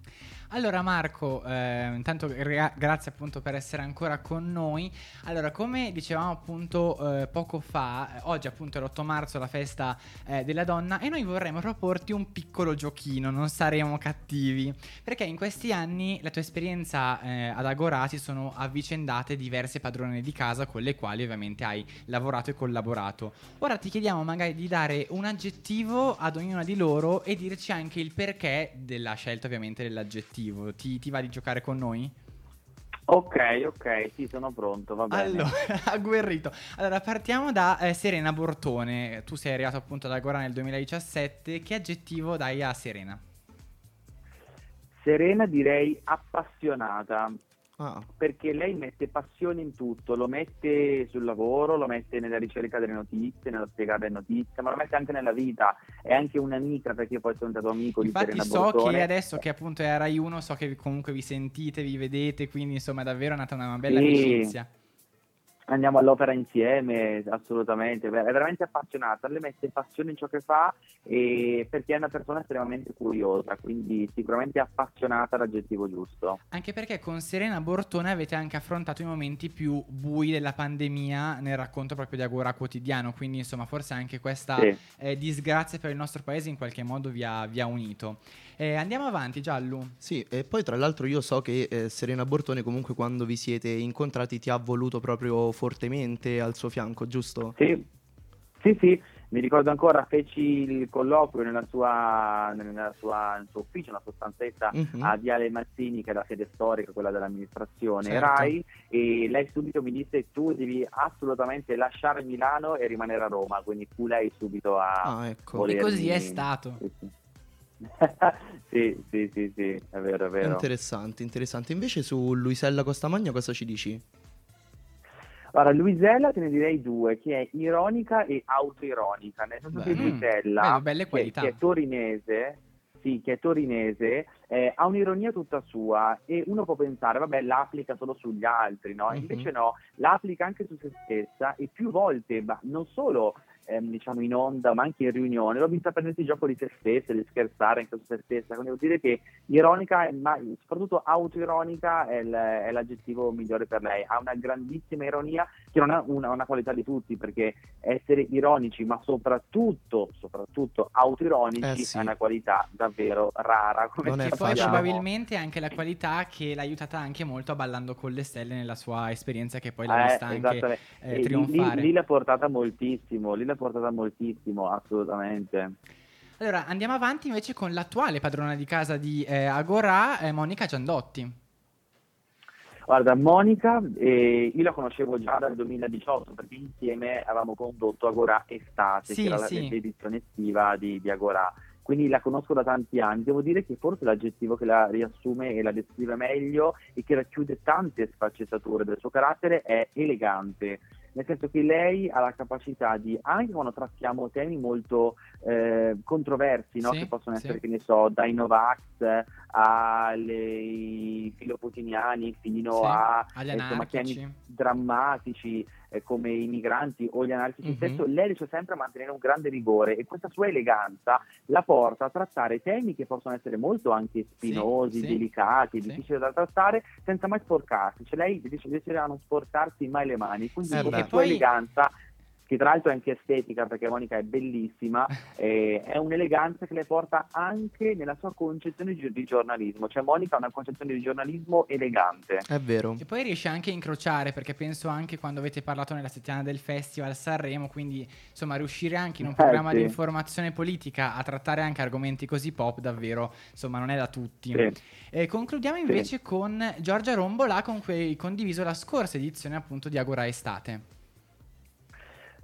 A: Allora Marco, eh, intanto gra- grazie appunto per essere ancora con noi. Allora, come dicevamo appunto eh, poco fa, eh, oggi appunto è l'8 marzo, la festa eh, della donna, e noi vorremmo proporti un piccolo giochino, non saremo cattivi, perché in questi anni la tua esperienza eh, ad Agora si sono avvicendate diverse padrone di casa con le quali ovviamente hai lavorato e collaborato. Ora ti chiediamo magari di dare un aggettivo ad ognuna di loro e dirci anche il perché della scelta ovviamente dell'aggettivo cattivo. Ti, ti va di giocare con noi?
E: Ok, ok, sì, sono pronto, va bene.
A: Allora, agguerrito. Allora, partiamo da eh, Serena Bortone. Tu sei arrivato appunto da Agora nel 2017. Che aggettivo dai a Serena?
E: Serena direi appassionata. Ah. Perché lei mette passione in tutto, lo mette sul lavoro, lo mette nella ricerca delle notizie, nello spiegare le notizie, ma lo mette anche nella vita. È anche un'amica perché io poi sono stato amico
A: Infatti
E: di Serena
A: so
E: Bortone.
A: che adesso che appunto è Rai 1, so che comunque vi sentite, vi vedete, quindi insomma è davvero nata una bella sì. amicizia
E: andiamo all'opera insieme, assolutamente, è veramente appassionata, le mette passione in ciò che fa e perché è una persona estremamente curiosa, quindi sicuramente appassionata l'aggettivo giusto.
A: Anche perché con Serena Bortone avete anche affrontato i momenti più bui della pandemia nel racconto proprio di Agora quotidiano, quindi insomma forse anche questa sì. eh, disgrazia per il nostro paese in qualche modo vi ha, vi ha unito. Eh, andiamo avanti, Giallo.
B: Sì, e poi tra l'altro io so che eh, Serena Bortone comunque quando vi siete incontrati ti ha voluto proprio fortemente al suo fianco, giusto?
E: Sì, sì, sì. Mi ricordo ancora, feci il colloquio nella sua, nella sua, nel suo ufficio, una sua stanzetta uh-huh. a Viale Mazzini, che è la sede storica, quella dell'amministrazione certo. RAI, e lei subito mi disse tu devi assolutamente lasciare Milano e rimanere a Roma, quindi fu lei subito a...
A: Ah, ecco. E così è stato. Sì, sì.
E: sì, sì, sì, sì, è vero, è vero.
B: Interessante, interessante. Invece su Luisella Costamagna cosa ci dici?
E: Allora, Luisella te ne direi due, che è ironica e autoironica, nel senso Beh, che Luisella,
A: mm, che,
E: che, è torinese, sì, che è torinese, eh, ha un'ironia tutta sua e uno può pensare, vabbè, l'applica solo sugli altri, no? Invece uh-huh. no, l'applica anche su se stessa e più volte, ma non solo ehm, diciamo in onda ma anche in riunione, l'ho vista prendersi il gioco di se stessa, di scherzare anche su se stessa, quindi vuol dire che ironica, ma soprattutto autoironica è, l- è, l'aggettivo migliore per lei, ha una grandissima ironia che non è una, una, qualità di tutti perché essere ironici ma soprattutto, soprattutto autoironici eh sì. è una qualità davvero rara.
A: Come non
E: è
A: poi probabilmente è anche la qualità che l'ha aiutata anche molto a Ballando con le Stelle nella sua esperienza che poi l'ha eh, vista anche eh, trionfare.
E: Lì, lì l'ha portata moltissimo, lì l'ha portata moltissimo, assolutamente.
A: Allora, andiamo avanti invece con l'attuale padrona di casa di eh, Agora, eh, Monica Giandotti.
E: Guarda, Monica, eh, io la conoscevo già dal 2018 perché insieme avevamo condotto Agora Estate, sì, che era sì. l'edizione estiva di, di Agora quindi la conosco da tanti anni. Devo dire che forse l'aggettivo che la riassume e la descrive meglio e che racchiude tante sfaccettature del suo carattere è elegante nel senso che lei ha la capacità di, anche quando trattiamo temi molto eh, controversi, no? sì, che possono essere, sì. che ne so, dai Novax ai filoputiniani fino sì, a insomma, temi drammatici eh, come i migranti o gli anarchici mm-hmm. stesso, lei riesce sempre a mantenere un grande rigore e questa sua eleganza la porta a trattare temi che possono essere molto anche spinosi, sì, delicati, sì. difficili da trattare senza mai sporcarsi, cioè lei riesce a non sporcarsi mai le mani, quindi eh con la sua eleganza che tra l'altro è anche estetica perché Monica è bellissima, eh, è un'eleganza che le porta anche nella sua concezione di giornalismo, cioè Monica ha una concezione di giornalismo elegante.
B: È vero.
A: E poi riesce anche a incrociare perché penso anche quando avete parlato nella settimana del festival Sanremo, quindi insomma riuscire anche in un programma eh, sì. di informazione politica a trattare anche argomenti così pop davvero insomma non è da tutti. Sì. E concludiamo invece sì. con Giorgia Rombola con cui hai condiviso la scorsa edizione appunto di Agora Estate.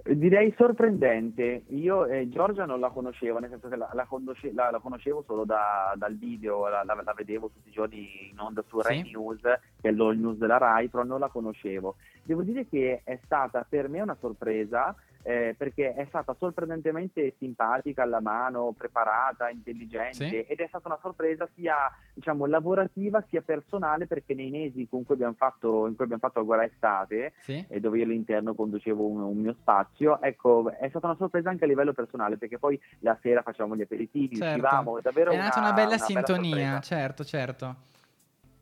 E: Direi sorprendente. Io eh, Giorgia non la conoscevo, nel senso che la, la, conosce, la, la conoscevo solo da, dal video, la, vedevo tutti i giorni in onda su sì. Rai News, che è il news della Rai, però non la conoscevo. Devo dire che è stata per me una sorpresa eh, perché è stata sorprendentemente simpatica alla mano, preparata, intelligente sì. ed è stata una sorpresa sia diciamo, lavorativa sia personale perché nei mesi con cui abbiamo fatto, in cui abbiamo fatto Agora Estate sì. e dove io all'interno conducevo un, un, mio spazio, ecco, è stata una sorpresa anche a livello personale perché poi la sera facevamo gli aperitivi, certo. uscivamo, davvero
A: È nata una, una bella una sintonia, bella certo, certo.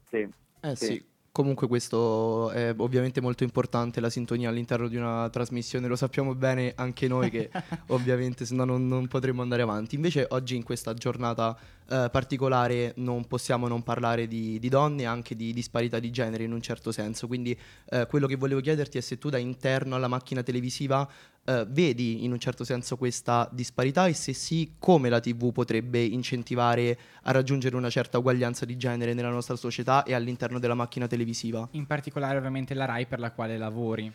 B: Sì. Eh sì. sì. Comunque questo è ovviamente molto importante, la sintonia all'interno di una trasmissione, lo sappiamo bene anche noi che ovviamente se no non, non, potremmo andare avanti. Invece oggi in questa giornata eh, particolare non possiamo non parlare di, di, donne e anche di disparità di genere in un certo senso, quindi eh, quello che volevo chiederti è se tu da interno alla macchina televisiva eh, vedi in un certo senso questa disparità e se sì, come la TV potrebbe incentivare a raggiungere una certa uguaglianza di genere nella nostra società e all'interno della macchina televisiva.
A: In particolare ovviamente la RAI per la quale lavori.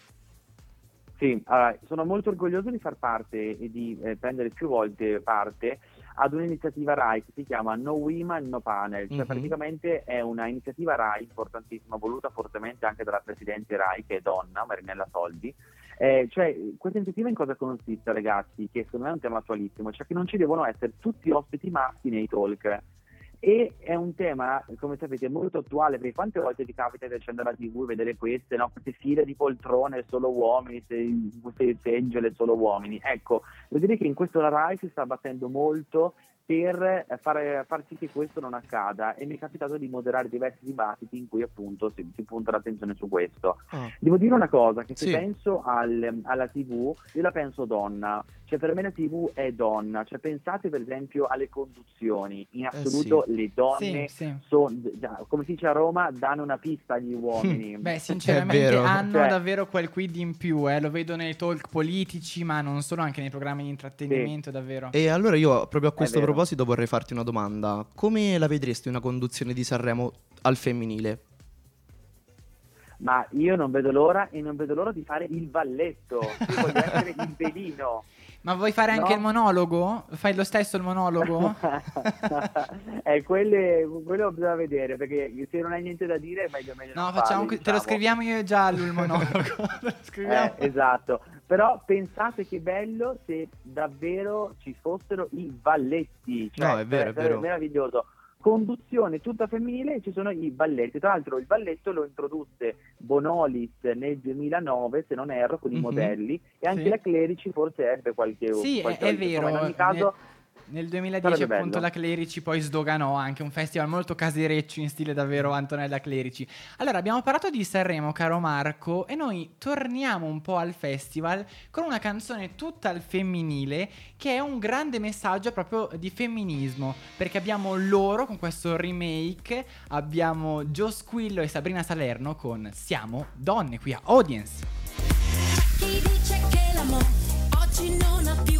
E: Sì, allora, sono molto orgoglioso di far parte e di eh, prendere più volte parte ad un'iniziativa RAI che si chiama No Women No Panel, cioè mm-hmm. praticamente è un'iniziativa RAI importantissima, voluta fortemente anche dalla Presidente RAI che è donna, Marinella Soldi, eh, cioè, questa iniziativa in cosa consiste, ragazzi? Che secondo me è un tema attualissimo, cioè che non ci devono essere tutti ospiti maschi nei talk. E è un tema, come sapete, molto attuale, perché quante volte vi capita di accendere la TV e vedere queste, no? queste file di poltrone solo uomini, queste seggiole solo uomini. Ecco, devo dire che in questo la RAI si sta battendo molto per fare, far sì che questo non accada e mi è capitato di moderare diversi dibattiti in cui appunto si, si punta l'attenzione su questo. Oh. Devo dire una cosa, che se sì. penso al, alla TV, io la penso donna, cioè per me la TV è donna, cioè pensate per esempio alle conduzioni, in assoluto eh sì. le donne sì, sono, come si dice a Roma, danno una pista agli uomini.
A: Beh sinceramente hanno cioè, davvero quel quid in più, eh? lo vedo nei talk politici ma non solo, anche nei programmi di intrattenimento davvero.
B: E allora io proprio a questo proposito proposito vorrei farti una domanda. Come la vedresti una conduzione di Sanremo al femminile?
E: Ma io non vedo l'ora e non vedo l'ora di fare il valletto. Io voglio essere il velino.
A: Ma vuoi fare anche no? il monologo? Fai lo stesso il monologo?
E: eh, quelle, quello bisogna vedere perché se non hai niente da dire è meglio meglio
A: No, facciamo, farli, diciamo. te lo scriviamo io e giallo il monologo.
E: eh, esatto. Però pensate che bello se davvero ci fossero i balletti. Cioè,
B: no, è vero, è vero.
E: meraviglioso conduzione tutta femminile e ci sono i balletti. Tra l'altro il balletto lo introdusse Bonolis nel 2009, se non erro, con mm-hmm. i mhm. modelli e anche sì. la Clerici forse ebbe qualche...
A: Sì,
E: qualche
A: è, è vero. in ogni caso... Ne nel 2010 appunto la Clerici poi sdoganò anche un festival molto casereccio in stile davvero Antonella Clerici. Allora abbiamo parlato di Sanremo caro Marco e noi torniamo un po' al festival con una canzone tutta al femminile che è un grande messaggio proprio di femminismo perché abbiamo loro con questo remake, abbiamo Joe Squillo e Sabrina Salerno con Siamo donne qui a Audience. Chi dice che l'amore oggi non ha più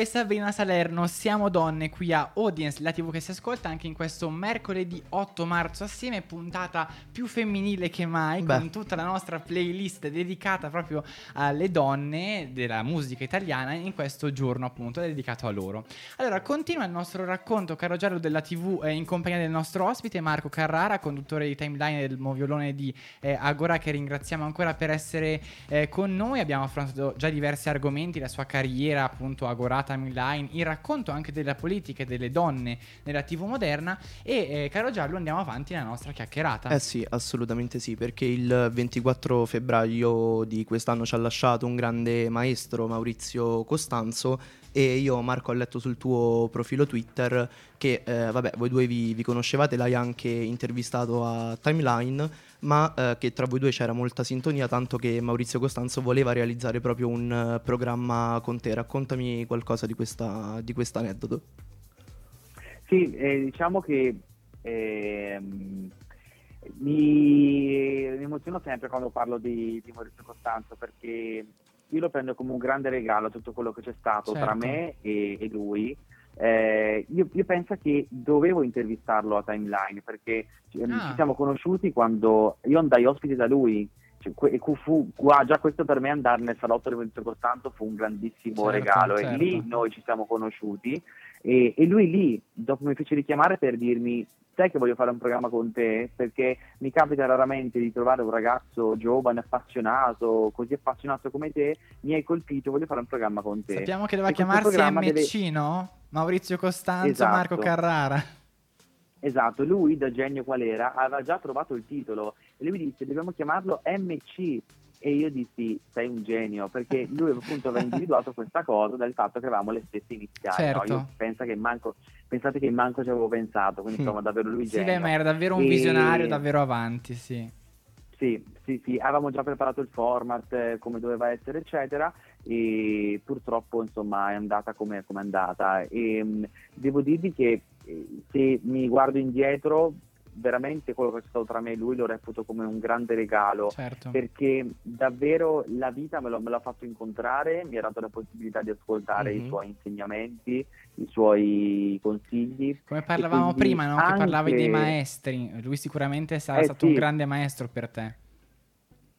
A: e Sabrina Salerno, siamo donne qui a Audience, la TV che si ascolta anche in questo mercoledì 8 marzo assieme, puntata più femminile che mai, Beh. con tutta la nostra playlist dedicata proprio alle donne della musica italiana in questo giorno appunto dedicato a loro. Allora, continua il nostro racconto, caro Giallo della TV, eh, in compagnia del nostro ospite Marco Carrara, conduttore di Timeline del moviolone di eh, Agora, che ringraziamo ancora per essere eh, con noi. Abbiamo affrontato già diversi argomenti, la sua carriera appunto Agora Timeline, il racconto anche della politica e delle donne nella TV moderna e eh, caro Giallo andiamo avanti nella nostra chiacchierata.
B: Eh sì, assolutamente sì, perché il 24 febbraio di quest'anno ci ha lasciato un grande maestro Maurizio Costanzo e io Marco ho letto sul tuo profilo Twitter che eh, vabbè voi due vi, vi, conoscevate, l'hai anche intervistato a Timeline ma eh, che tra voi due c'era molta sintonia tanto che Maurizio Costanzo voleva realizzare proprio un uh, programma con te, raccontami qualcosa di questo aneddoto.
E: Sì, eh, diciamo che eh, mi, mi, emoziono sempre quando parlo di, di Maurizio Costanzo perché io lo prendo come un grande regalo tutto quello che c'è stato certo. tra me e, e lui. Eh, io, io, penso che dovevo intervistarlo a Timeline perché ah. ci siamo conosciuti quando io andai ospite da lui. Cioè, fu, già questo per me andare nel salotto di Maurizio Costanzo fu un grandissimo certo, regalo certo. e lì noi ci siamo conosciuti e, e, lui lì dopo mi fece richiamare per dirmi sai che voglio fare un programma con te perché mi capita raramente di trovare un ragazzo giovane, appassionato, così appassionato come te, mi hai colpito, voglio fare un programma con te.
A: Sappiamo che doveva chiamarsi MC, deve... no? Maurizio Costanzo, esatto. Marco Carrara.
E: Esatto, lui da genio qual era aveva già trovato il titolo e lui mi disse dobbiamo chiamarlo MC e io dissi sei un genio perché lui appunto aveva individuato questa cosa dal fatto che avevamo le stesse iniziali certo. no? pensa che manco, pensate che manco ci avevo pensato quindi insomma davvero lui genio
A: sì beh, ma era davvero un e... visionario davvero avanti sì
E: sì, sì, sì, avevamo già preparato il format, eh, come doveva essere, eccetera, e purtroppo insomma è andata come è andata. E, mh, devo dirvi che eh, se mi guardo indietro veramente quello che è stato tra me e lui lo reputo come un grande regalo certo. perché davvero la vita me, lo, me, l'ha fatto incontrare, mi ha dato la possibilità di ascoltare mm-hmm. i mhm. suoi insegnamenti, i suoi consigli.
A: Come parlavamo prima, no? anche... che parlavi dei maestri, lui sicuramente sarà eh, stato sì. un grande maestro per te.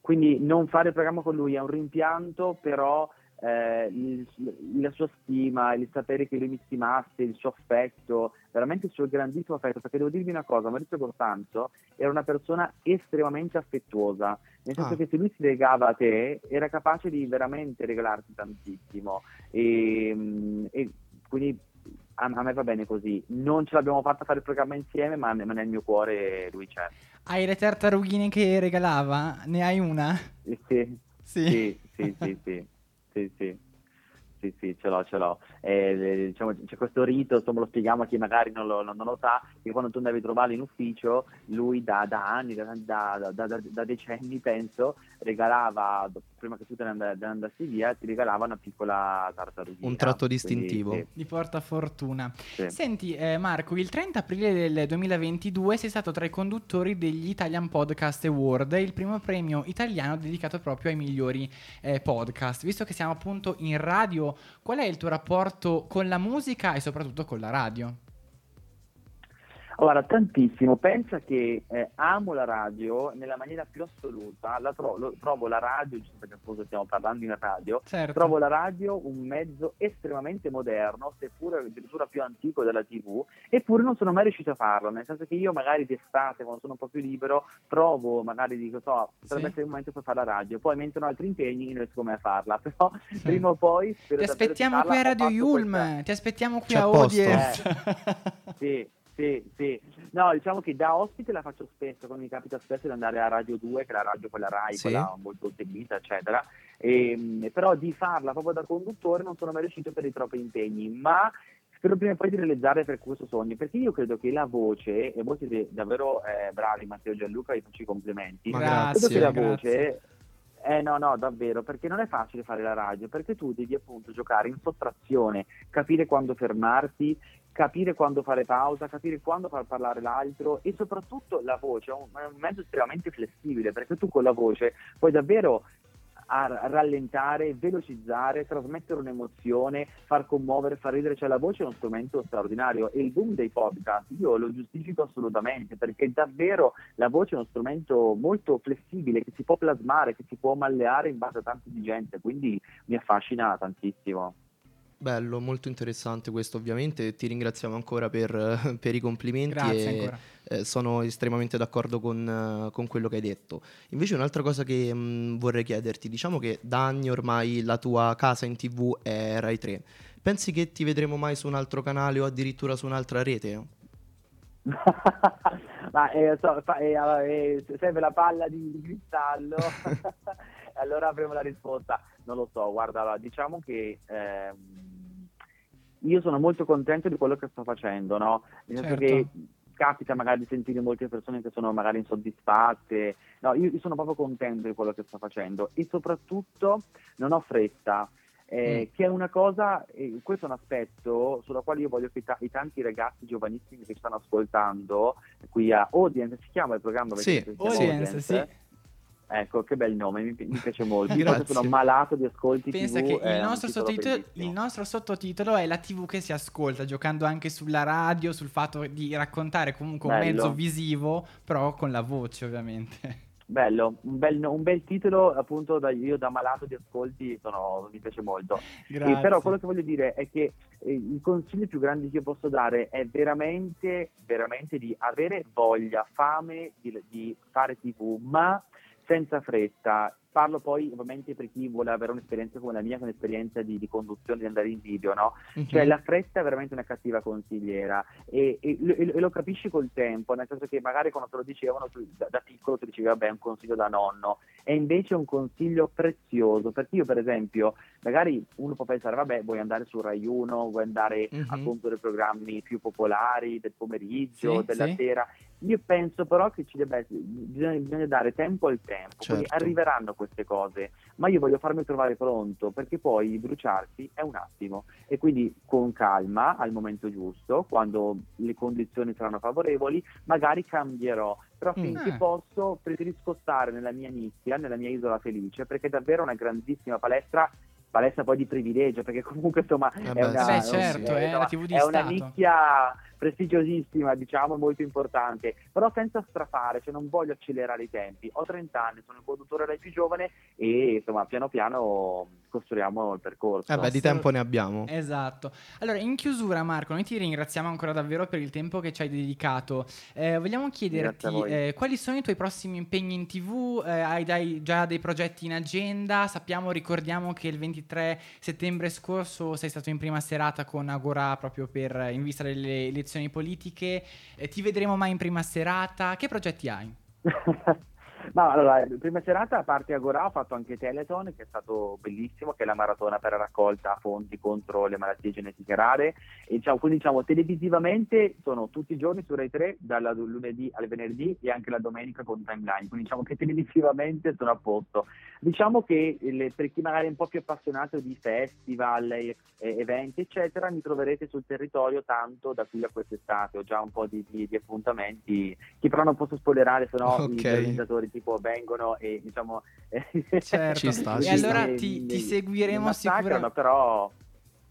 E: Quindi non fare il programma con lui è un rimpianto, però eh, il, la sua stima, il sapere che lui mi stimasse, il suo affetto, veramente il suo grandissimo affetto, perché devo dirvi una cosa, Maurizio Costanzo era una persona estremamente affettuosa, nel senso ah. che se lui si legava a te era capace di veramente regalarti tantissimo e, mm, e quindi a, a, me va bene così, non ce l'abbiamo fatta fare il programma insieme ma, ma nel mio cuore lui c'è.
A: Hai le tartarughine che regalava? Ne hai una?
E: Sì, sì, sì, sì, sì. sì sì, sì. Sì, sì, ce l'ho, ce l'ho. Eh, diciamo, c'è questo rito, insomma, lo spieghiamo a chi magari non lo, non, non lo, sa, che quando tu andavi a trovarlo in ufficio, lui da, da anni, da, da, da, decenni, penso, regalava, prima che tu te ne andassi via, ti regalava una piccola tartarughina.
B: Un tratto distintivo. Quindi,
A: sì. Di porta fortuna. Sì. Senti, eh, Marco, il 30 aprile del 2022 sei stato tra i conduttori degli Italian Podcast Award, il primo premio italiano dedicato proprio ai migliori eh, podcast. Visto che siamo appunto in radio qual è il tuo rapporto con la musica e soprattutto con la radio?
E: Allora, tantissimo. Pensa che eh, amo la radio nella maniera più assoluta. La tro- lo, trovo la radio, giusto perché appunto stiamo parlando in radio, certo. trovo la radio un mezzo estremamente moderno, seppure addirittura più antico della TV, eppure non sono mai riuscito a farlo. Nel senso che io magari d'estate, quando sono un po' più libero, trovo, magari dico, so, potrebbe sì. essere il momento per fare la radio. Poi mentre ho altri impegni non riesco mai a farla. Però sì. prima o poi...
A: Ti aspettiamo qui a Radio Yulm, questa... ti aspettiamo qui C'è a Audience.
E: Eh, sì. Sì, sì. No, diciamo che da ospite la faccio spesso, quando mi capita spesso di andare a Radio 2, che è la radio quella Rai, sì. quella molto seguita, eccetera. E, ehm, però di farla proprio da conduttore non sono mai riuscito per i troppi impegni, ma spero prima o poi di realizzare per questo sogno, perché io credo che la voce, e voi siete davvero eh, bravi Matteo Gianluca, vi faccio i complimenti,
A: ma grazie, credo che la voce...
E: Eh no, no, davvero, perché non è facile fare la radio, perché tu devi appunto giocare in sottrazione, capire quando fermarti, capire quando fare pausa, capire quando far parlare l'altro e soprattutto la voce è un, mezzo estremamente flessibile perché tu con la voce puoi davvero a rallentare, velocizzare, trasmettere un'emozione, far commuovere, far ridere, cioè la voce è uno strumento straordinario e il boom dei podcast io lo giustifico assolutamente perché davvero la voce è uno strumento molto flessibile che si può plasmare, che si può malleare in base a tanti di gente, quindi mi affascina tantissimo.
B: Bello, molto interessante questo ovviamente, ti ringraziamo ancora per, per i complimenti
A: Grazie e
B: eh, sono estremamente d'accordo con, con, quello che hai detto. Invece un'altra cosa che mh, mm, vorrei chiederti, diciamo che da anni ormai la tua casa in tv è Rai 3, pensi che ti vedremo mai su un altro canale o addirittura su un'altra rete?
E: Ma eh, so, fa, eh, eh, serve la palla di, di cristallo, allora avremo la risposta. Non lo so, guarda, diciamo che ehm, io sono molto contento di quello che sto facendo, no? Nel senso certo. che capita magari di sentire molte persone che sono magari insoddisfatte, no, io, io sono proprio contento di quello che sto facendo e soprattutto non ho fretta. Eh, mm. che è una cosa, eh, questo è un aspetto sulla quale io voglio che ta- i tanti ragazzi giovanissimi che stanno ascoltando qui a Audience, si chiama il programma?
A: Sì, Audience, Audience, sì.
E: Ecco, che bel nome, mi, mi piace molto. Io sono malato di ascolti
A: Pensa
E: TV,
A: che il nostro, sottotitolo, il nostro, sottotitolo, è la TV che si ascolta, giocando anche sulla radio, sul fatto di raccontare comunque bello. un mezzo visivo, però con la voce ovviamente.
E: Bello, un bel, un bel titolo appunto da, io da malato di ascolti sono, mi piace molto.
A: E
E: però quello che voglio dire è che eh, il consiglio più grande che io posso dare è veramente, veramente di avere voglia, fame di, di fare tv, ma senza fretta. Parlo poi ovviamente per chi vuole avere un'esperienza come la mia, un'esperienza di, di conduzione, di andare in video, no? Uh-huh. Cioè la fretta è veramente una cattiva consigliera e, e, e, e, lo capisci col tempo, nel senso che magari quando te lo dicevano tu, da, da, piccolo tu dicevi vabbè è un consiglio da nonno, è invece un consiglio prezioso, perché io per esempio, magari uno può pensare vabbè vuoi andare su Rai 1, vuoi andare uh-huh. a condurre programmi più popolari del pomeriggio, sì, della sì. sera, io penso però che ci debba essere, bisogna, bisogna dare tempo al tempo, certo. quindi arriveranno queste cose, ma io voglio farmi trovare pronto perché poi bruciarsi è un attimo e quindi con calma al momento giusto, quando le condizioni saranno favorevoli, magari cambierò, però finché mm. posso preferisco stare nella mia nicchia, nella mia isola felice, perché è davvero una grandissima palestra palestra poi di privilegio perché comunque insomma
A: eh beh, è una, beh, certo, è, insomma,
E: è una nicchia prestigiosissima, diciamo, molto importante, però senza strafare, cioè non voglio accelerare i tempi. Ho 30 anni, sono il conduttore dai più giovane e insomma, piano piano costruiamo il percorso.
B: Eh beh, di tempo ne abbiamo.
A: Esatto. Allora, in chiusura, Marco, noi ti ringraziamo ancora davvero per il tempo che ci hai dedicato. Eh, vogliamo chiederti eh, quali sono i tuoi prossimi impegni in TV? Eh, hai dai, già dei progetti in agenda? Sappiamo, ricordiamo che il 23 settembre scorso sei stato in prima serata con Agora proprio per in vista delle elezioni elezioni politiche, eh, ti vedremo mai in prima serata? Che progetti hai?
E: Ma allora, prima serata, a parte Agora, ho fatto anche Teleton, che è stato bellissimo, che è la maratona per la raccolta fondi contro le malattie genetiche rare. E, diciamo, quindi diciamo, televisivamente sono tutti i giorni su Rai 3, dal lunedì al venerdì e anche la domenica con timeline. Quindi diciamo che televisivamente sono a posto. Diciamo che le, per chi magari è un po' più appassionato di festival, eh, eventi, eccetera, mi troverete sul territorio tanto da qui a quest'estate. Ho già un po' di, di, di appuntamenti, che però non posso spoilerare, se no okay. i organizzatori tipo vengono e diciamo
A: certo. ci sta, e ci allora sta. Ti, ti seguiremo sicuramente
E: però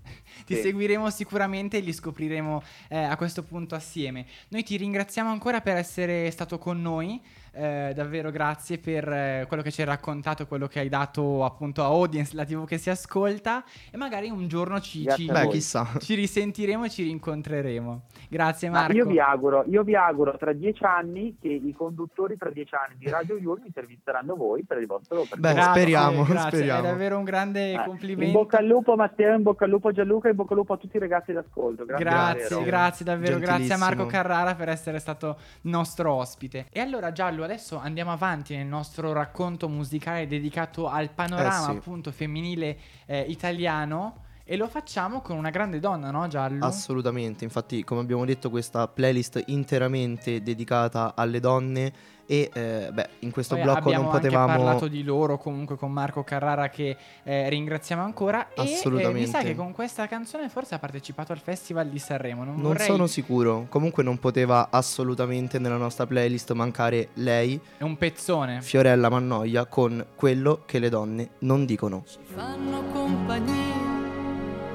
A: ti sì. seguiremo sicuramente e li scopriremo eh, a questo punto assieme. Noi ti ringraziamo ancora per essere stato con noi. Eh, davvero grazie per eh, quello che ci hai raccontato, quello che hai dato appunto a audience, la TV che si ascolta e magari un giorno ci, ci,
B: Beh,
A: ci risentiremo e ci rincontreremo. Grazie Marco.
E: io vi auguro, io vi auguro tra dieci anni che i conduttori tra dieci anni di Radio Yul intervisteranno voi per il vostro
B: Beh, grazie, speriamo, grazie. speriamo.
A: È davvero un grande eh, complimento. In
E: bocca al lupo Matteo, in bocca al lupo Gianluca, in bocca al lupo a tutti i ragazzi d'ascolto.
A: Grazie, grazie, grazie davvero, grazie a Marco Carrara per essere stato nostro ospite. E allora Giallo, adesso andiamo avanti nel nostro racconto musicale dedicato al panorama eh sì. appunto femminile eh, italiano e lo facciamo con una grande donna, no Giallo?
B: Assolutamente, infatti come abbiamo detto questa playlist interamente dedicata alle donne e eh, beh, in questo
A: Poi
B: blocco non potevamo...
A: Abbiamo parlato di loro comunque con Marco Carrara che eh, ringraziamo ancora
B: Assolutamente.
A: e eh, mi sa che con questa canzone forse ha partecipato al Festival di Sanremo. Non,
B: non
A: vorrei...
B: sono sicuro, comunque non poteva assolutamente nella nostra playlist mancare lei.
A: È un pezzone.
B: Fiorella Mannoia con quello che le donne non dicono.
F: Ci fanno compagnia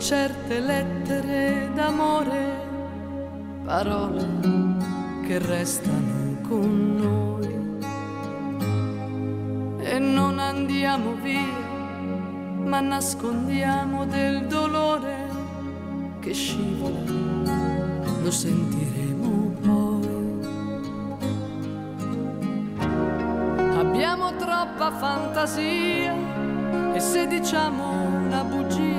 F: certe lettere d'amore, parole che restano con noi e non andiamo via, ma nascondiamo del dolore che scivola, lo sentiremo poi. Abbiamo troppa fantasia e se diciamo una bugia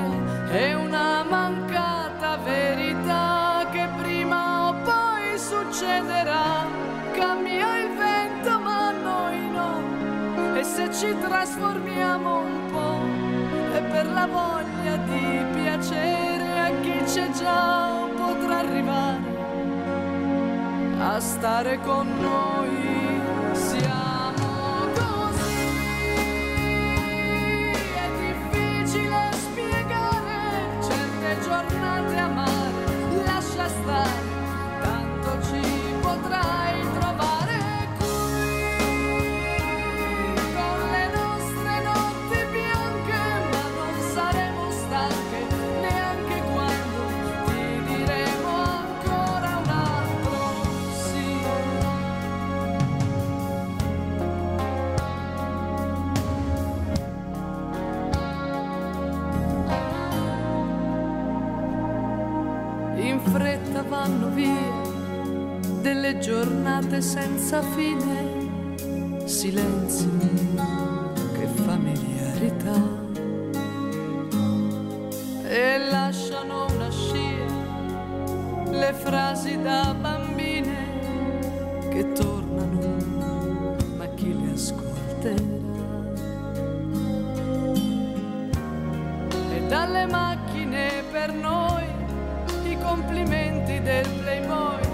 F: è una mancata verità che prima o poi succederà. Cambia il vento ma noi no e se ci trasformiamo un po' è per la voglia di piacere a chi c'è già potrà arrivare a stare con noi certe delle giornate senza fine, silenzi, che familiarità. E lasciano una scia le frasi da bambine che tornano, ma chi le ascolterà? E dalle macchine per noi i complimenti del playboy,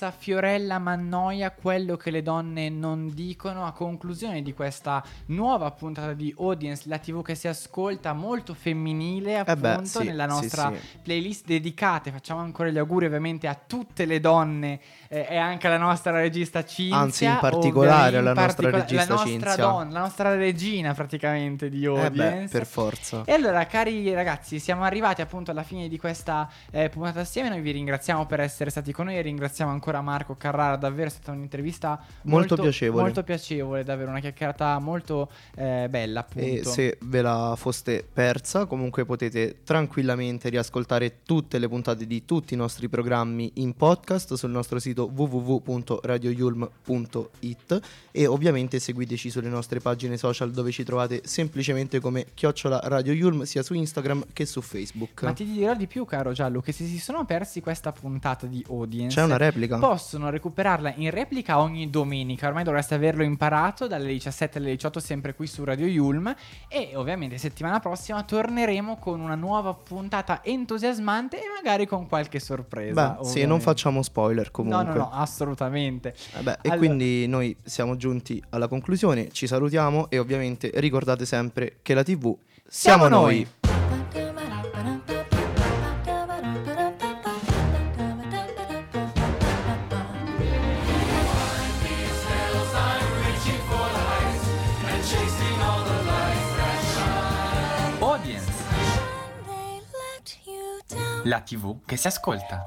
A: L'immensa Fiorella Mannoia, quello che le donne non dicono, a conclusione di questa nuova puntata di Audience, la TV che si ascolta, molto femminile,
B: Eh beh,
A: appunto,
B: sì,
A: nella
B: sì,
A: nostra
B: sì.
A: playlist dedicate. Facciamo ancora gli auguri ovviamente a tutte le donne eh, e anche alla nostra regista Cinzia.
B: Anzi, in particolare
A: in
B: alla nostra
A: particola-
B: regista
A: la nostra
B: Cinzia.
A: donna, la nostra regina praticamente di
B: Eh beh,
A: Audience.
B: per forza.
A: E allora, cari ragazzi, siamo arrivati appunto alla fine di questa eh, puntata assieme. Noi vi ringraziamo per essere stati con noi e ringraziamo ringraziamo ancora Marco Carrara, davvero è stata un'intervista
B: molto, molto piacevole.
A: Molto piacevole, davvero una chiacchierata molto eh, bella appunto.
B: E se ve la foste persa, comunque potete tranquillamente riascoltare tutte le puntate di tutti i nostri programmi in podcast sul nostro sito www.radioyulm.it e ovviamente seguiteci sulle nostre pagine social dove ci trovate semplicemente come chiocciola Radio Yulm sia su Instagram che su Facebook.
A: Ma ti dirò di più caro Giallo che se si sono persi questa puntata di Audience
B: c'è una replica.
A: Possono recuperarla in replica ogni domenica, ormai dovreste averlo imparato dalle 17 alle 18 sempre qui su Radio Yulm e ovviamente settimana prossima torneremo con una nuova puntata entusiasmante e magari con qualche sorpresa.
B: Beh, sì, non facciamo spoiler comunque.
A: No, no, no, assolutamente.
B: Eh beh, allora... E quindi noi siamo giunti alla conclusione, ci salutiamo e ovviamente ricordate sempre che la TV siamo, siamo noi. noi.
A: La TV che si ascolta.